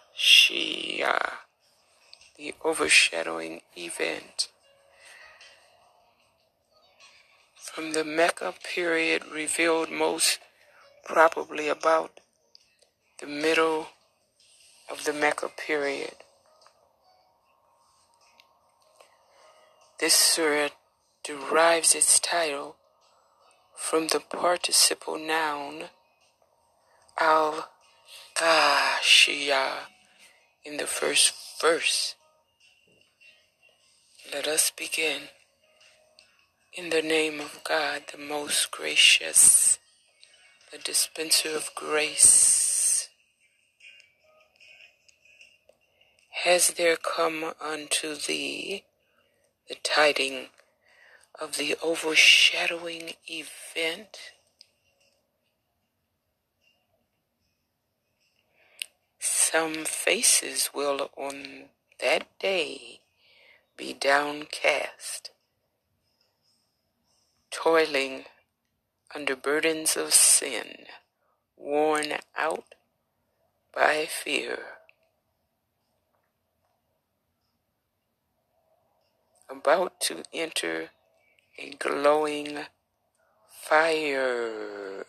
The overshadowing event. From the Mecca period revealed most probably about the middle of the Mecca period. This surah derives its title from the participle noun al-Qashiyah in the first verse. Let us begin. In the name of God, the most gracious, the dispenser of grace. Has there come unto thee the tiding of the overshadowing event? Some faces will on that day be downcast, toiling under burdens of sin, worn out by fear. about to enter a glowing fire.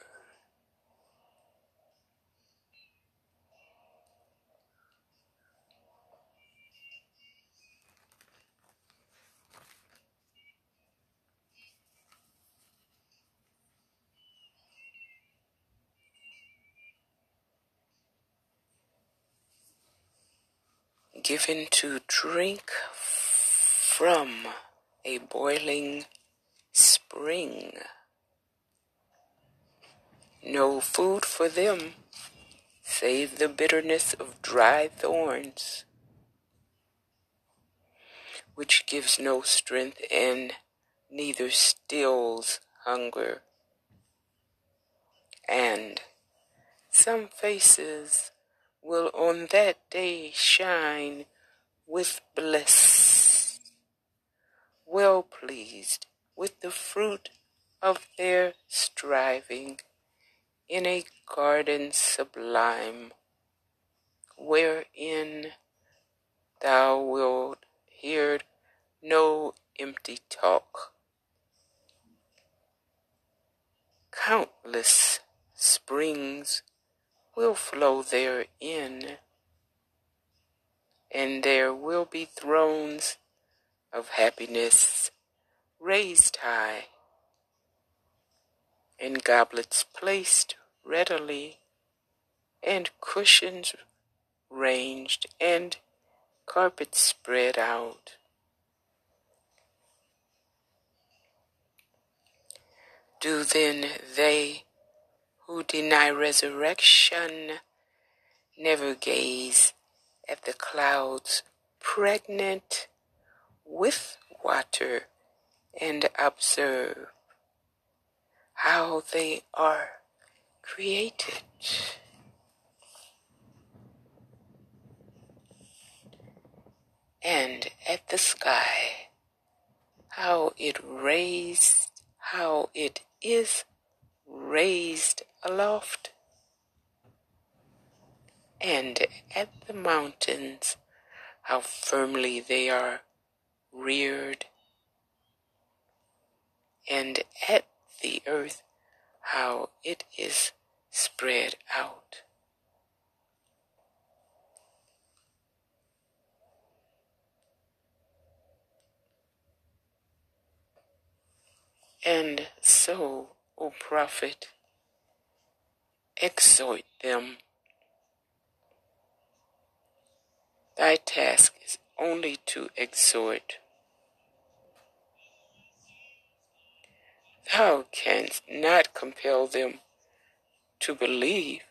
given to drink from a boiling spring. No food for them save the bitterness of dry thorns, which gives no strength and neither stills hunger. And some faces will on that day shine with bliss, well pleased with the fruit of their striving in a garden sublime, wherein thou wilt hear no empty talk. Countless springs will flow therein, and there will be thrones of happiness raised high, and goblets placed readily, and cushions ranged, and carpets spread out. Do then they who deny resurrection never gaze at the clouds pregnant with water and observe how they are created. And at the sky, how it raised, how it is raised aloft. And at the mountains, how firmly they are reared. And at the earth, how it is spread out. And so, O prophet, exhort them. Thy task is only to exhort. Thou canst not compel them to believe.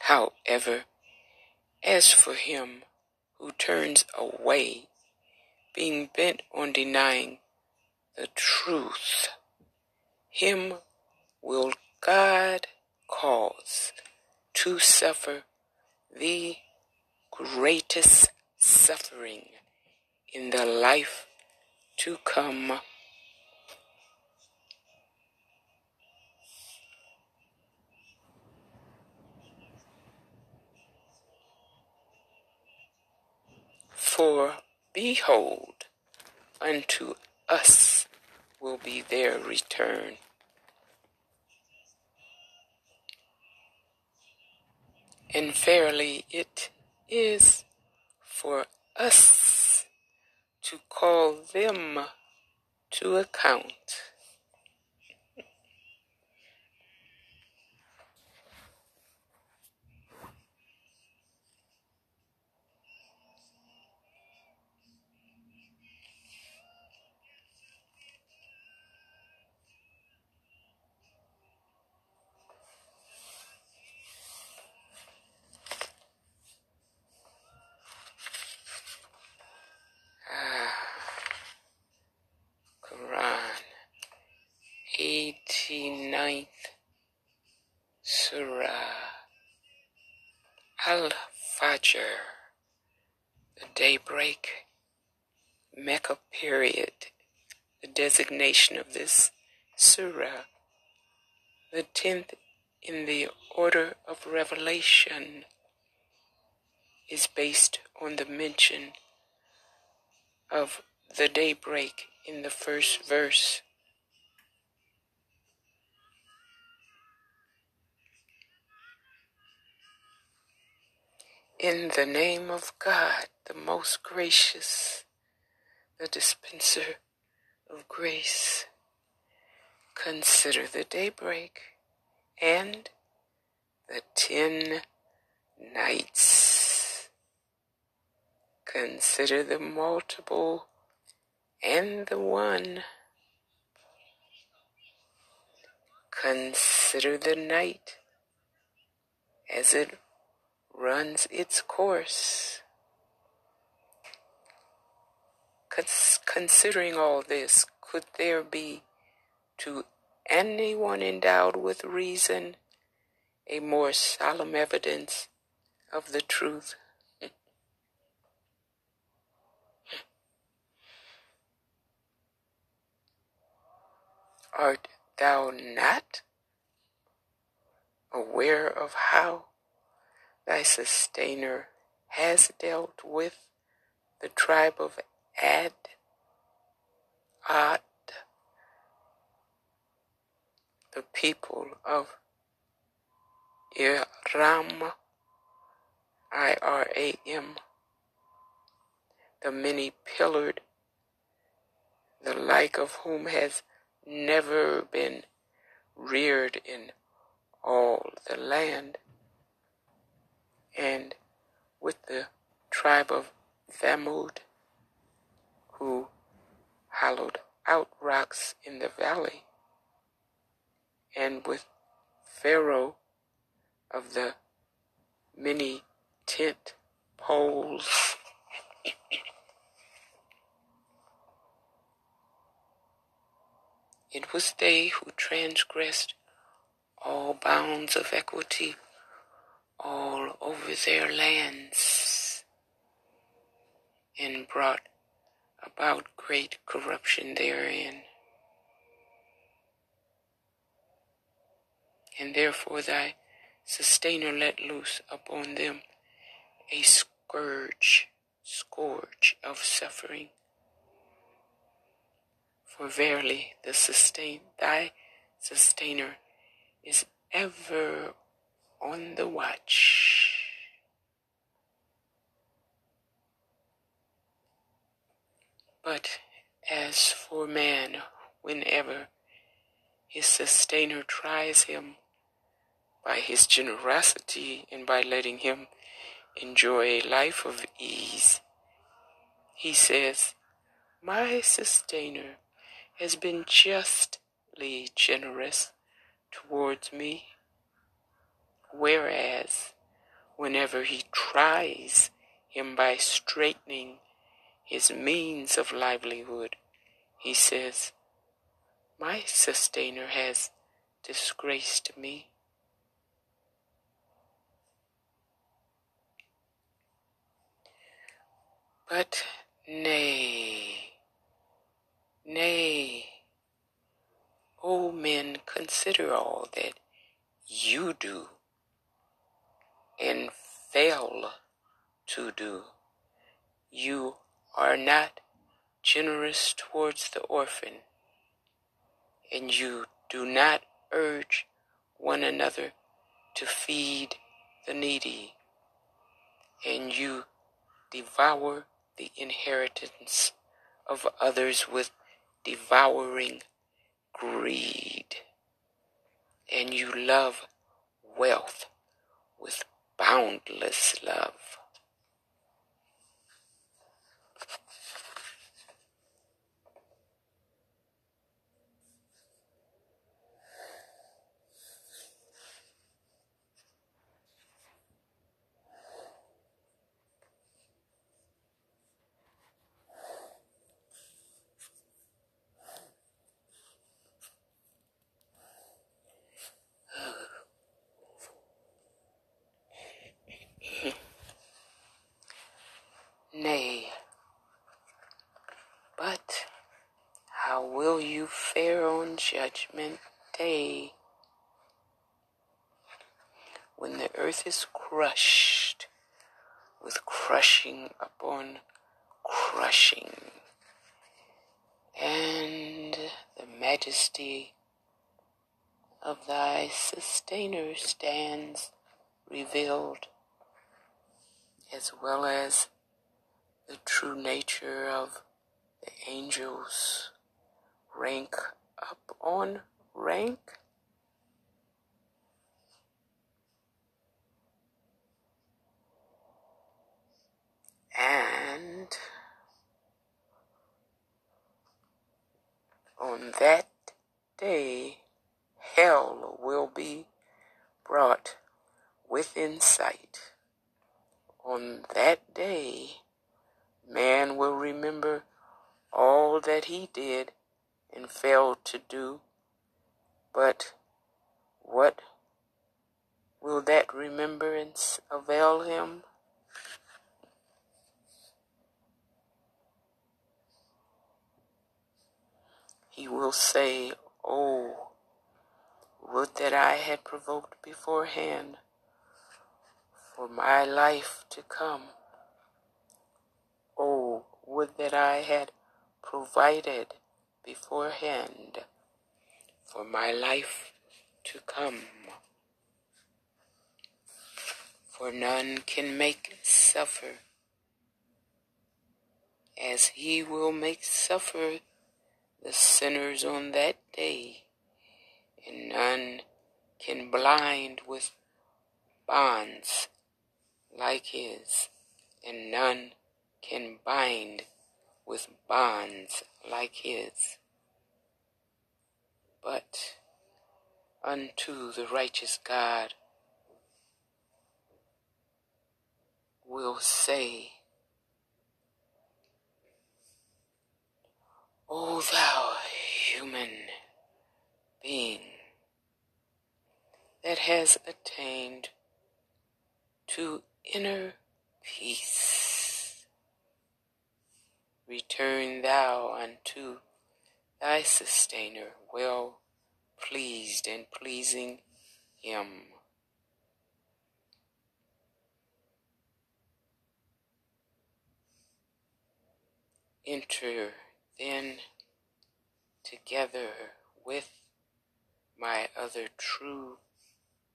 However, as for him who turns away, being bent on denying the truth, him will God cause to suffer the greatest suffering in the life to come. For behold, unto us will be their return. And verily it is for us to call them to account. Quran, 89th Surah, Al Fajr, the daybreak, Mecca period, the of this Surah, the tenth in the order of revelation, is based on the mention of the daybreak in the first verse. In the name of God, the most gracious, the dispenser of grace. Consider the daybreak and the ten nights. Consider the multiple and the one. Consider the night as it runs its course. Consider considering all this, could there be to anyone endowed with reason a more solemn evidence of the truth? Art thou not aware of how thy sustainer has dealt with the tribe of Ad, Ad, the people of Iram, I-R-A-M, the many-pillared, the like of whom has never been reared in all the land, and with the tribe of Thamud, who hollowed out rocks in the valley, and with Pharaoh of the many tent poles. It was they who transgressed all bounds of equity all over their lands and brought about great corruption therein. And therefore thy sustainer let loose upon them a scourge, scourge of suffering. For verily the sustain thy sustainer is ever on the watch. But as for man, whenever his sustainer tries him by his generosity and by letting him enjoy a life of ease, he says, My sustainer has been justly generous towards me. Whereas, whenever he tries him by straightening his means of livelihood, he says, My sustainer has disgraced me. But nay, nay, O men, consider all that you do and fail to do. You are not generous towards the orphan, and you do not urge one another to feed the needy, and you devour the inheritance of others with devouring greed, and you love wealth with boundless love. sustainer stands revealed, as well as the true nature of the angels, rank up on rank. And on that day, hell will be brought within sight. On that day, man will remember all that he did and failed to do. But what will that remembrance avail him? He will say, Oh, would that I had provoked beforehand for my life to come. Oh, would that I had provided beforehand for my life to come. For none can make suffer as he will make suffer the sinners on that day, and none can blind with bonds like his, and none can bind with bonds like his. But unto the righteous God will say, O thou human being that has attained to inner peace, return thou unto thy sustainer, well pleased and pleasing him. Enter then together with my other true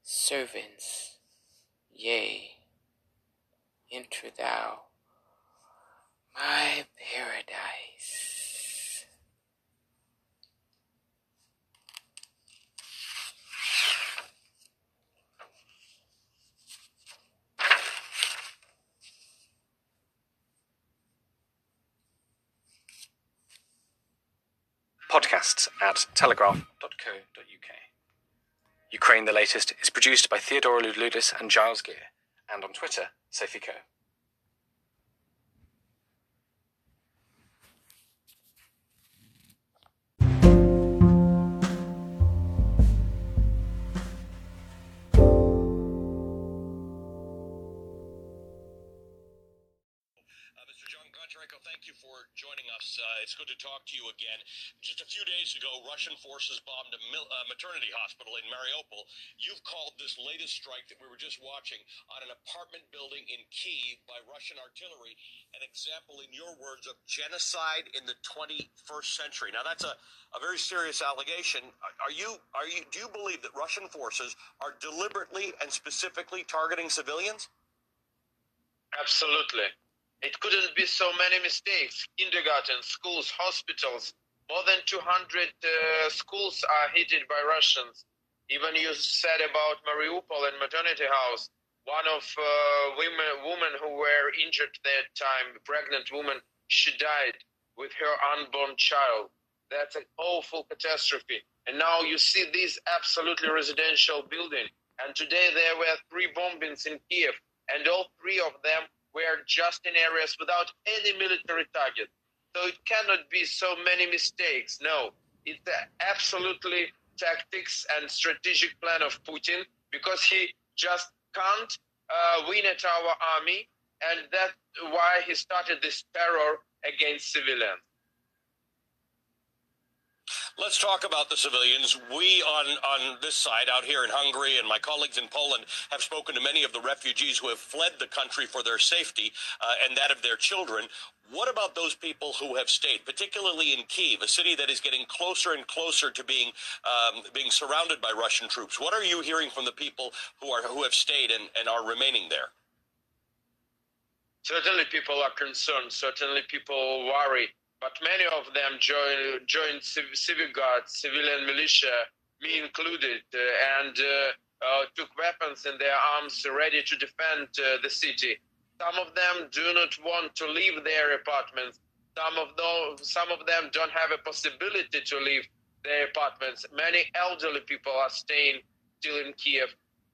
servants, yea, enter thou my paradise. Podcasts at telegraph.co.uk. Ukraine the Latest is produced by Theodora Louloudis and Giles Gear, and on Twitter, Sophie Coe. For joining us. Uh, it's good to talk to you again. Just a few days ago, Russian forces bombed a mil- uh, maternity hospital in Mariupol. You've called this latest strike that we were just watching on an apartment building in Kiev by Russian artillery an example, in your words, of genocide in the 21st century. Now, that's a, a very serious allegation. Are you, are you, do you believe that Russian forces are deliberately and specifically targeting civilians? Absolutely. It couldn't be so many mistakes. Kindergarten, schools, hospitals. More than 200 uh, schools are hit by Russians. Even you said about Mariupol and maternity house. One of uh, women, women who were injured that time, pregnant woman, she died with her unborn child. That's an awful catastrophe. And now you see this absolutely residential building. And today there were three bombings in Kiev, and all three of them were just in areas without any military target. So it cannot be so many mistakes. No, it's absolutely tactics and strategic plan of Putin because he just can't uh, win at our army, and that's why he started this terror against civilians. Let's talk about the civilians. We on, on this side out here in Hungary and my colleagues in Poland have spoken to many of the refugees who have fled the country for their safety uh, and that of their children. What about those people who have stayed, particularly in Kiev, a city that is getting closer and closer to being um, being surrounded by Russian troops? What are you hearing from the people who are who have stayed and, and are remaining there? Certainly, people are concerned. Certainly, people worry but many of them joined, joined guards, civilian militia, me included, uh, and uh, uh, took weapons in their arms ready to defend the city. Some of them do not want to leave their apartments. Some of those, some of them don't have a possibility to leave their apartments. Many elderly people are staying still in Kiev.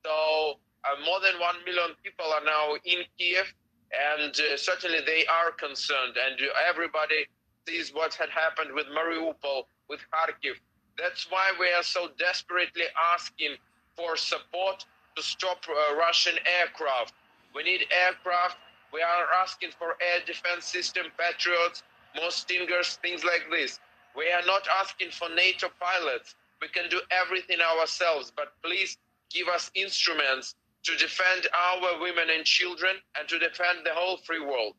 So uh, more than one million people are now in Kiev, and uh, certainly they are concerned. And everybody sees what had happened with Mariupol, with Kharkiv. That's why we are so desperately asking for support to stop uh, Russian aircraft. We need aircraft. We are asking for air defense system, Patriots, more Stingers, things like this. We are not asking for NATO pilots. We can do everything ourselves, but please give us instruments to defend our women and children and to defend the whole free world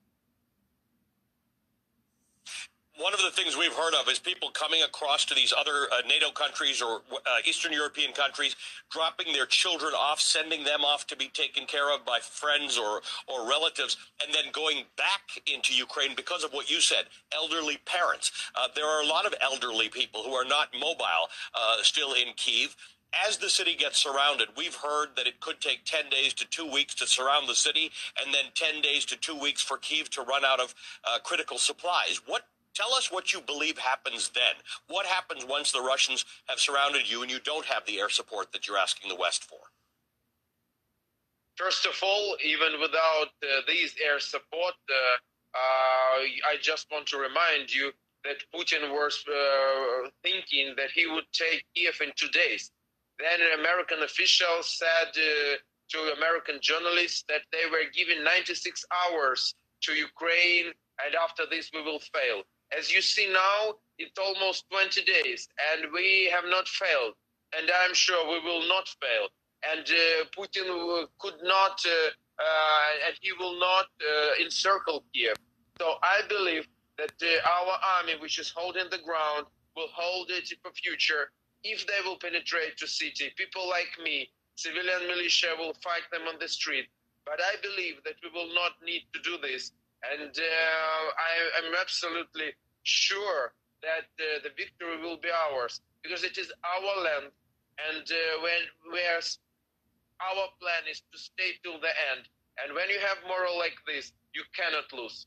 one of the things we've heard of is people coming across to these other uh, NATO countries or uh, Eastern European countries, dropping their children off, sending them off to be taken care of by friends or, or relatives, and then going back into Ukraine because of what you said elderly parents. Uh, there are a lot of elderly people who are not mobile uh, still in Kiev as the city gets surrounded, we've heard that it could take 10 days to two weeks to surround the city, and then 10 days to two weeks for Kiev to run out of uh, critical supplies. What Tell us what you believe happens then. What happens once the Russians have surrounded you and you don't have the air support that you're asking the West for? First of all, even without uh, these air support, uh, uh, I just want to remind you that Putin was uh, thinking that he would take Kiev in two days. Then an American officials said uh, to American journalists that they were giving 96 hours to Ukraine, and after this we will fail. As you see now, it's almost 20 days, and we have not failed. And I'm sure we will not fail. And uh, Putin could not, uh, uh, and he will not uh, encircle Kiev. So I believe that uh, our army, which is holding the ground, will hold it for future. If they will penetrate to city, people like me, civilian militia will fight them on the street. But I believe that we will not need to do this and uh, I am absolutely sure that uh, the victory will be ours because it is our land. And uh, when whereas our plan is to stay till the end. And when you have moral like this, you cannot lose.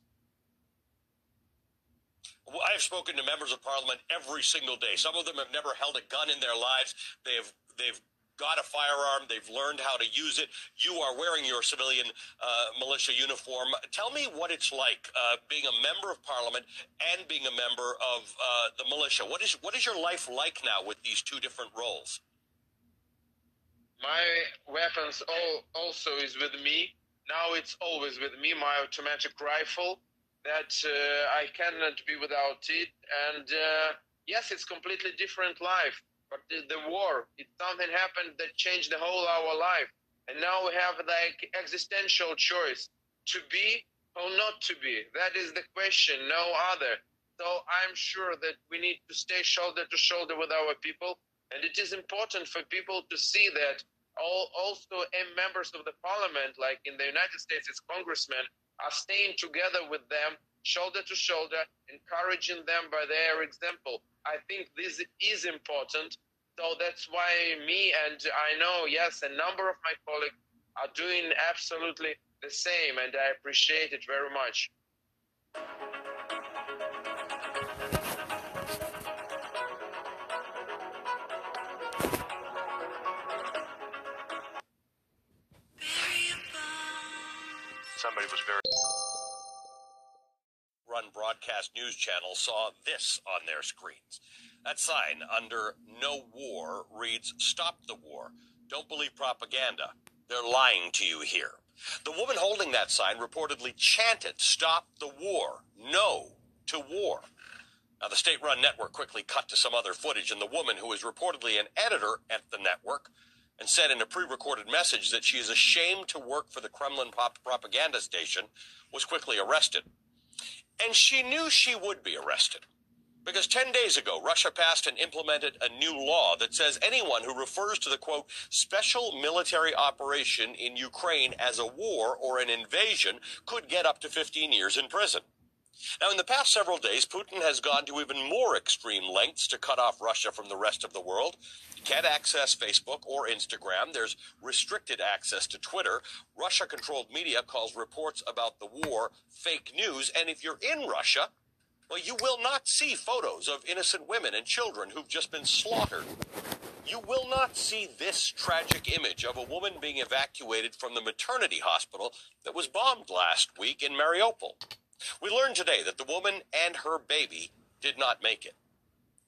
I have spoken to members of parliament every single day. Some of them have never held a gun in their lives. They have they've got a firearm, they've learned how to use it. You are wearing your civilian uh, militia uniform. Tell me what it's like uh, being a member of parliament and being a member of uh, the militia. What is what is your life like now with these two different roles? My weapons all, also is with me. Now it's always with me. My automatic rifle. That uh, I cannot be without it. And uh, yes, it's completely different life the, the war, it something happened that changed the whole of our life. And now we have like existential choice to be or not to be. That is the question, no other. So I'm sure that we need to stay shoulder to shoulder with our people. And it is important for people to see that all, also members of the parliament, like in the United States, it's congressmen, are staying together with them, shoulder to shoulder, encouraging them by their example. I think this is important. So that's why me and I know, yes, a number of my colleagues are doing absolutely the same, and I appreciate it very much. Somebody was very run broadcast news channel saw this on their screens. That sign under No War reads Stop the War. Don't believe propaganda. They're lying to you here. The woman holding that sign reportedly chanted, Stop the war. No to war. Now, the state run network quickly cut to some other footage, and the woman, who is reportedly an editor at the network, and said in a pre recorded message that she is ashamed to work for the Kremlin propaganda station, was quickly arrested. And she knew she would be arrested. Because 10 days ago, Russia passed and implemented a new law that says anyone who refers to the quote, special military operation in Ukraine as a war or an invasion could get up to 15 years in prison. Now, in the past several days, Putin has gone to even more extreme lengths to cut off Russia from the rest of the world. Can't access Facebook or Instagram. There's restricted access to Twitter. Russia controlled media calls reports about the war fake news. And if you're in Russia, Well, you will not see photos of innocent women and children who've just been slaughtered. You will not see this tragic image of a woman being evacuated from the maternity hospital that was bombed last week in Mariupol. We learned today that the woman and her baby did not make it.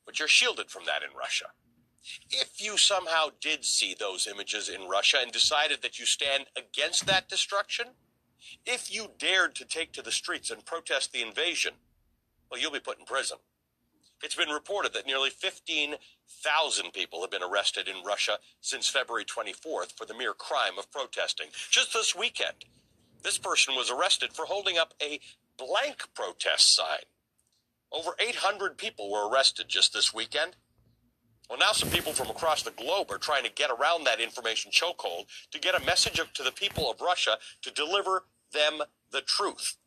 But you're shielded from that in Russia. If you somehow did see those images in Russia and decided that you stand against that destruction, if you dared to take to the streets and protest the invasion, well, you'll be put in prison. It's been reported that nearly 15,000 people have been arrested in Russia since February 24th for the mere crime of protesting. Just this weekend, this person was arrested for holding up a blank protest sign. Over 800 people were arrested just this weekend. Well, now some people from across the globe are trying to get around that information chokehold to get a message to the people of Russia to deliver them the truth.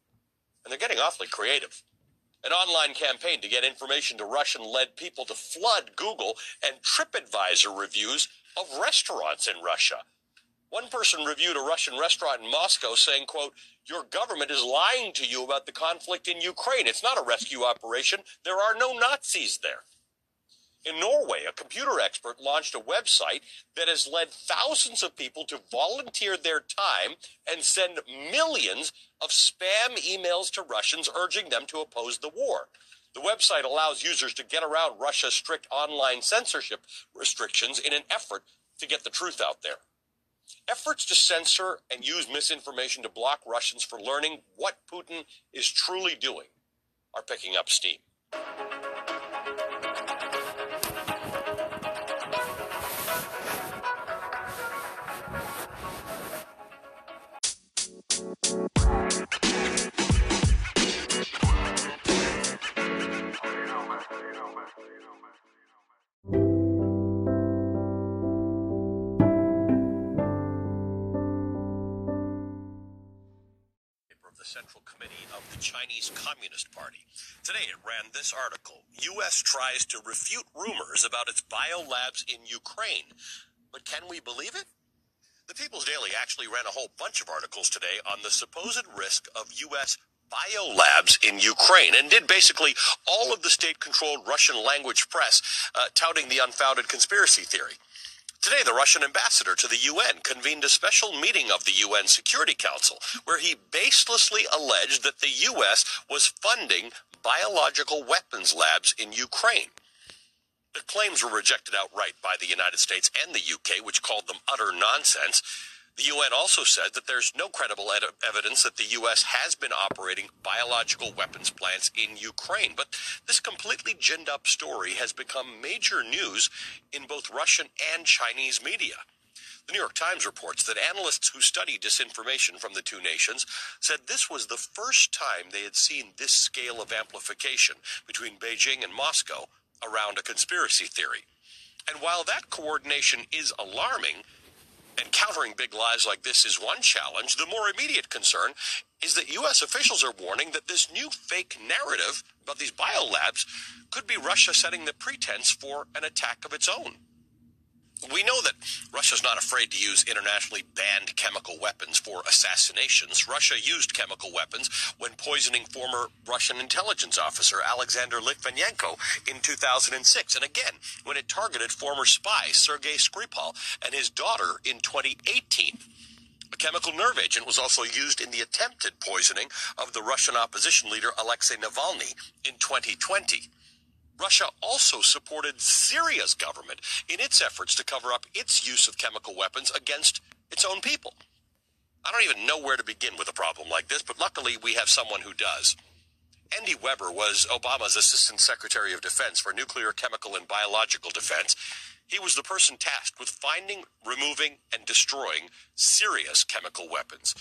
And they're getting awfully creative. An online campaign to get information to Russian led people to flood Google and TripAdvisor reviews of restaurants in Russia. One person reviewed a Russian restaurant in Moscow saying, quote, your government is lying to you about the conflict in Ukraine. It's not a rescue operation. There are no Nazis there. In Norway, a computer expert launched a website that has led thousands of people to volunteer their time and send millions of spam emails to Russians urging them to oppose the war. The website allows users to get around Russia's strict online censorship restrictions in an effort to get the truth out there. Efforts to censor and use misinformation to block Russians for learning what Putin is truly doing are picking up steam. Central Committee of the Chinese Communist Party. Today it ran this article U.S. tries to refute rumors about its biolabs in Ukraine. But can we believe it? The People's Daily actually ran a whole bunch of articles today on the supposed risk of U.S. biolabs in Ukraine and did basically all of the state controlled Russian language press uh, touting the unfounded conspiracy theory. Today, the Russian ambassador to the UN convened a special meeting of the UN Security Council where he baselessly alleged that the U.S. was funding biological weapons labs in Ukraine. The claims were rejected outright by the United States and the UK, which called them utter nonsense. The UN also said that there's no credible ed- evidence that the U.S. has been operating biological weapons plants in Ukraine. But this completely ginned up story has become major news in both Russian and Chinese media. The New York Times reports that analysts who study disinformation from the two nations said this was the first time they had seen this scale of amplification between Beijing and Moscow around a conspiracy theory. And while that coordination is alarming, and countering big lies like this is one challenge. The more immediate concern is that U.S. officials are warning that this new fake narrative about these biolabs could be Russia setting the pretense for an attack of its own. We know that Russia's not afraid to use internationally banned chemical weapons for assassinations. Russia used chemical weapons when poisoning former Russian intelligence officer Alexander Litvinenko in 2006, and again when it targeted former spy Sergei Skripal and his daughter in 2018. A chemical nerve agent was also used in the attempted poisoning of the Russian opposition leader Alexei Navalny in 2020. Russia also supported Syria's government in its efforts to cover up its use of chemical weapons against its own people. I don't even know where to begin with a problem like this, but luckily we have someone who does. Andy Weber was Obama's Assistant Secretary of Defense for Nuclear, Chemical, and Biological Defense. He was the person tasked with finding, removing, and destroying Syria's chemical weapons.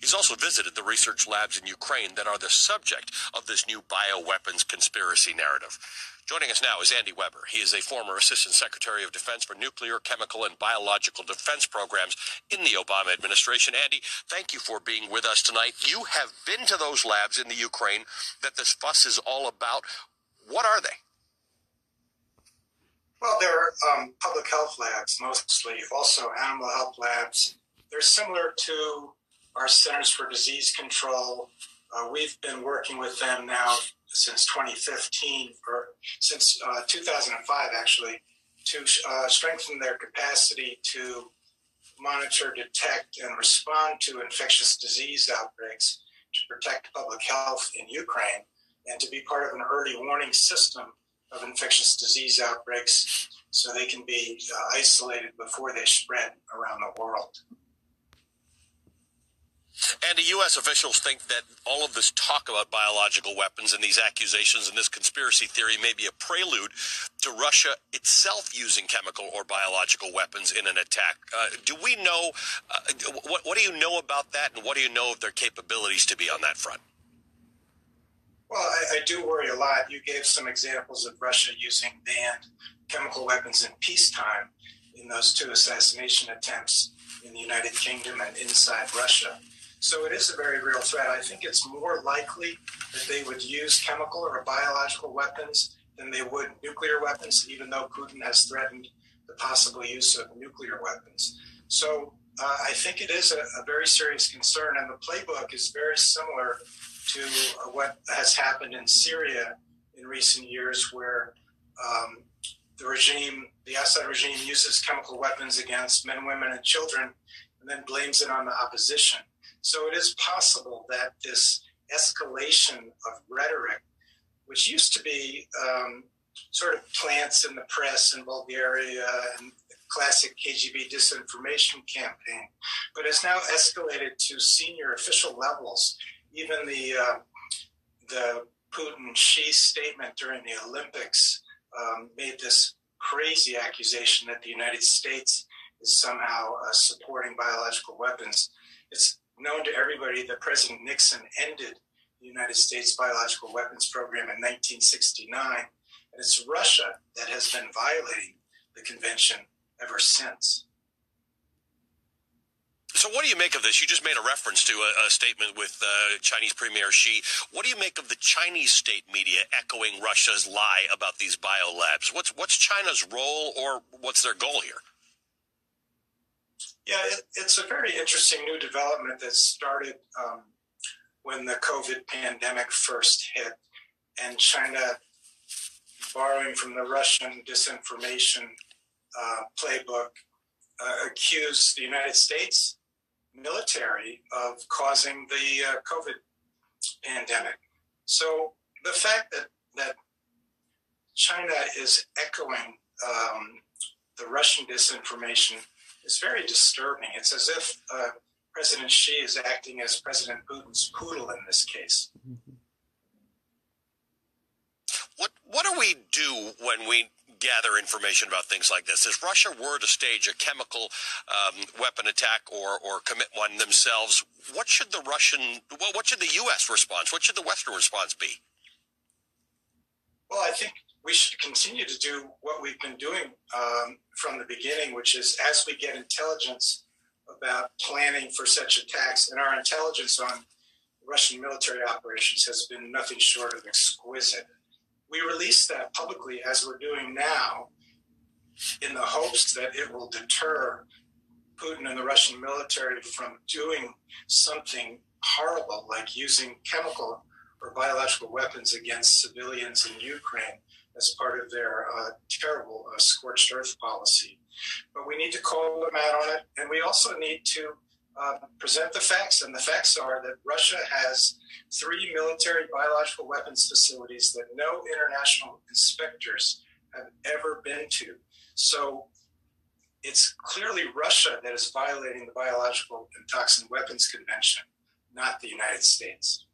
He's also visited the research labs in Ukraine that are the subject of this new bioweapons conspiracy narrative. Joining us now is Andy Weber. He is a former Assistant Secretary of Defense for Nuclear, Chemical, and Biological Defense Programs in the Obama administration. Andy, thank you for being with us tonight. You have been to those labs in the Ukraine that this fuss is all about. What are they? Well, they're um, public health labs mostly, also animal health labs. They're similar to our Centers for Disease Control. Uh, we've been working with them now since 2015, or since uh, 2005 actually, to uh, strengthen their capacity to monitor, detect, and respond to infectious disease outbreaks to protect public health in Ukraine and to be part of an early warning system of infectious disease outbreaks so they can be uh, isolated before they spread around the world. And the U.S. officials think that all of this talk about biological weapons and these accusations and this conspiracy theory may be a prelude to Russia itself using chemical or biological weapons in an attack. Uh, do we know, uh, what, what do you know about that, and what do you know of their capabilities to be on that front? Well, I, I, do worry a lot. You gave some examples of Russia using banned chemical weapons in peacetime in those two assassination attempts in the United Kingdom and inside Russia. So it is a very real threat. I think it's more likely that they would use chemical or biological weapons than they would nuclear weapons, even though Putin has threatened the possible use of nuclear weapons. So uh, I think it is a, a, very serious concern, and the playbook is very similar to uh, what has happened in Syria in recent years, where um, the regime, the Assad regime, uses chemical weapons against men, women, and children, and then blames it on the opposition. So it is possible that this escalation of rhetoric, which used to be um, sort of plants in the press in Bulgaria and classic KGB disinformation campaign, but has now escalated to senior official levels. Even the uh, the Putin Xi statement during the Olympics um, made this crazy accusation that the United States is somehow uh, supporting biological weapons. It's known to everybody that President Nixon ended the United States biological weapons program in 1969, and it's Russia that has been violating the convention ever since. So, what do you make of this? You just made a reference to a, a statement with uh, Chinese Premier Xi. What do you make of the Chinese state media echoing Russia's lie about these biolabs? What's what's China's role, or what's their goal here? Yeah, it, it's a very interesting new development that started um, when the COVID pandemic first hit, and China, borrowing from the Russian disinformation uh, playbook, uh, accused the United States military of causing the uh, COVID pandemic. So the fact that that China is echoing um, the Russian disinformation is very disturbing. It's as if uh, President Xi is acting as President Putin's poodle in this case. What what do we do when we gather information about things like this? If Russia were to stage a chemical um, weapon attack or or commit one themselves, what should the Russian what, what should the U.S. response? What should the Western response be? Well, I think we should continue to do what we've been doing um, from the beginning, which is as we get intelligence about planning for such attacks, and our intelligence on Russian military operations has been nothing short of exquisite. We release that publicly as we're doing now in the hopes that it will deter Putin and the Russian military from doing something horrible like using chemical or biological weapons against civilians in Ukraine as part of their uh, terrible uh, scorched earth policy. But we need to call them out on it, and we also need to uh, present the facts. And the facts are that Russia has three military biological weapons facilities that no international inspectors have ever been to. So it's clearly Russia that is violating the Biological and Toxin Weapons Convention, not the United States.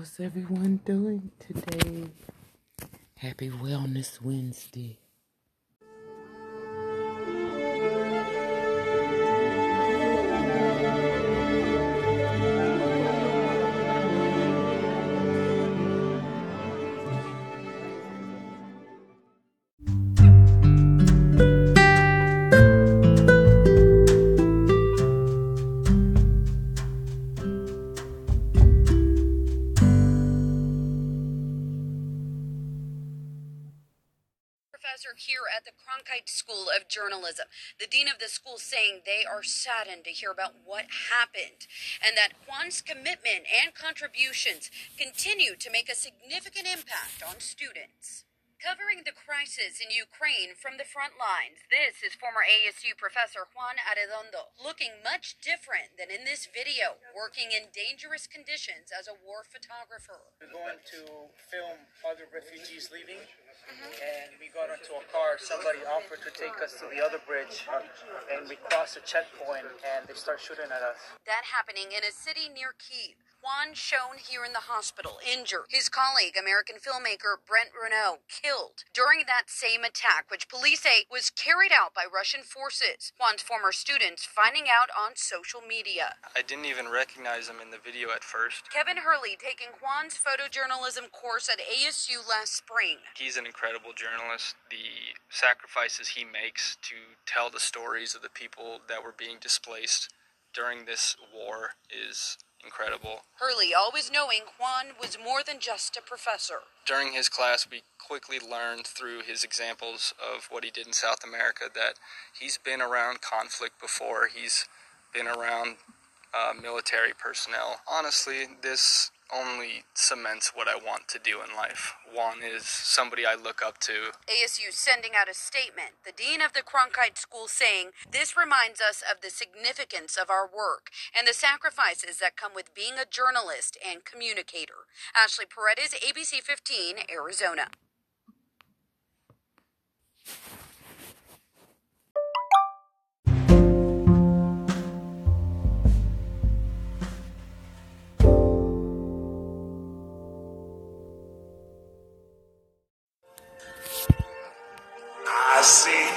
How's everyone doing today? Happy Wellness Wednesday. School saying they are saddened to hear about what happened and that Juan's commitment and contributions continue to make a significant impact on students. Covering the crisis in Ukraine from the front lines, this is former ASU professor Juan Arredondo, looking much different than in this video, working in dangerous conditions as a war photographer. We're going to film other refugees leaving mm-hmm. and we got into a car. Somebody offered to take us to the other bridge, and we crossed a checkpoint, and they start shooting at us. That happening in a city near Kiev. Juan shown here in the hospital, injured. His colleague, American filmmaker Brent Renaud, killed during that same attack, which police say was carried out by Russian forces. Juan's former students finding out on social media. I didn't even recognize him in the video at first. Kevin Hurley taking Juan's photojournalism course at ASU last spring. He's an incredible journalist. The sacrifices he makes to tell the stories of the people that were being displaced during this war is incredible. Hurley always knowing Juan was more than just a professor. During his class, we quickly learned through his examples of what he did in South America that he's been around conflict before. He's been around uh, military personnel. Honestly, this only cements what I want to do in life. Juan is somebody I look up to. ASU sending out a statement. The dean of the Cronkite School saying, This reminds us of the significance of our work and the sacrifices that come with being a journalist and communicator. Ashley Paredes, ABC 15, Arizona.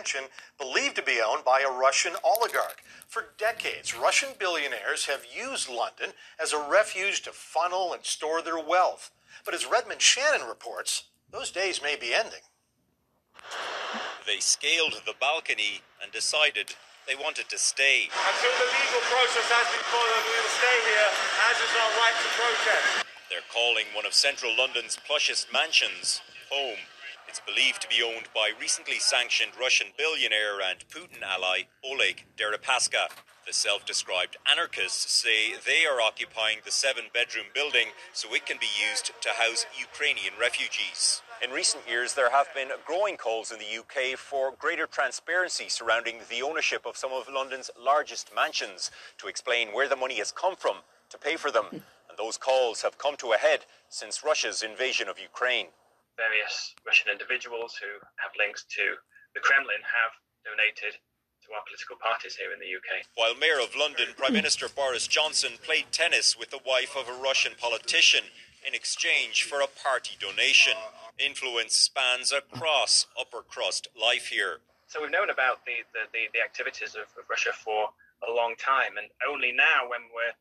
mansion believed to be owned by a Russian oligarch. For decades, Russian billionaires have used London as a refuge to funnel and store their wealth. But as Redmond Shannon reports, those days may be ending. they scaled the balcony and decided they wanted to stay. Until the legal process has been followed, we will stay here, as is our right to protest. They're calling one of central London's plushest mansions home. It's believed to be owned by recently sanctioned Russian billionaire and Putin ally Oleg Deripaska. The self described anarchists say they are occupying the seven bedroom building so it can be used to house Ukrainian refugees. In recent years, there have been growing calls in the UK for greater transparency surrounding the ownership of some of London's largest mansions to explain where the money has come from to pay for them. And those calls have come to a head since Russia's invasion of Ukraine. Various Russian individuals who have links to the Kremlin have donated to our political parties here in the UK. While Mayor of London, Prime Minister Boris Johnson played tennis with the wife of a Russian politician in exchange for a party donation. Influence spans across upper crust life here. So we've known about the, the, the, the activities of, of Russia for a long time, and only now, when we're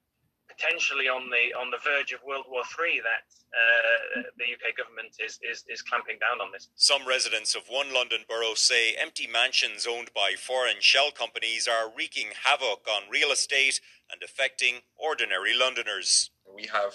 potentially on the on the verge of World War III that uh, the UK government is, is is clamping down on this. Some residents of one London borough say empty mansions owned by foreign shell companies are wreaking havoc on real estate and affecting ordinary Londoners. We have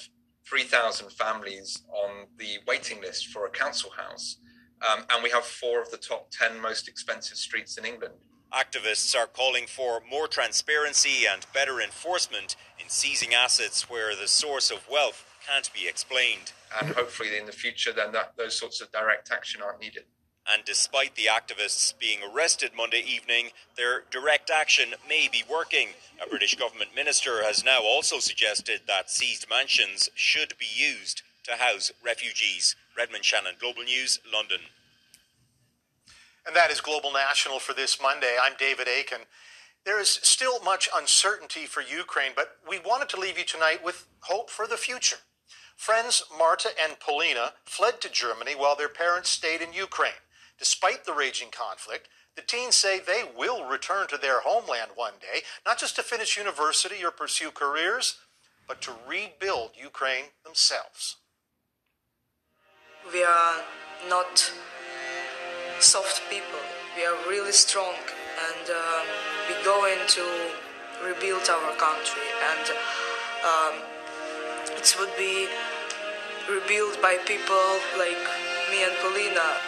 3,000 families on the waiting list for a council house, um, and we have four of the top 10 most expensive streets in England. Activists are calling for more transparency and better enforcement in seizing assets where the source of wealth can't be explained. And hopefully, in the future, then that, those sorts of direct action aren't needed. And despite the activists being arrested Monday evening, their direct action may be working. A British government minister has now also suggested that seized mansions should be used to house refugees. Redmond Shannon, Global News, London. And that is Global National for this Monday. I'm David Akin. There is still much uncertainty for Ukraine, but we wanted to leave you tonight with hope for the future. Friends Marta and Polina fled to Germany while their parents stayed in Ukraine. Despite the raging conflict, the teens say they will return to their homeland one day, not just to finish university or pursue careers, but to rebuild Ukraine themselves. We are not soft people. We are really strong, and uh, we go into rebuild our country, and um, it would be rebuilt by people like me and Polina.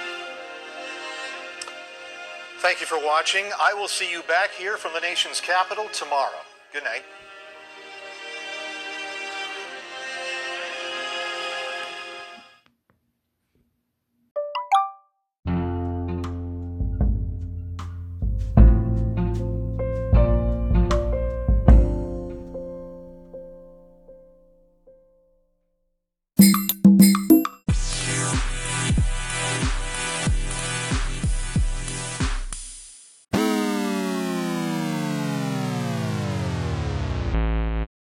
Thank you for watching. I will see you back here from the nation's capital tomorrow. Good night.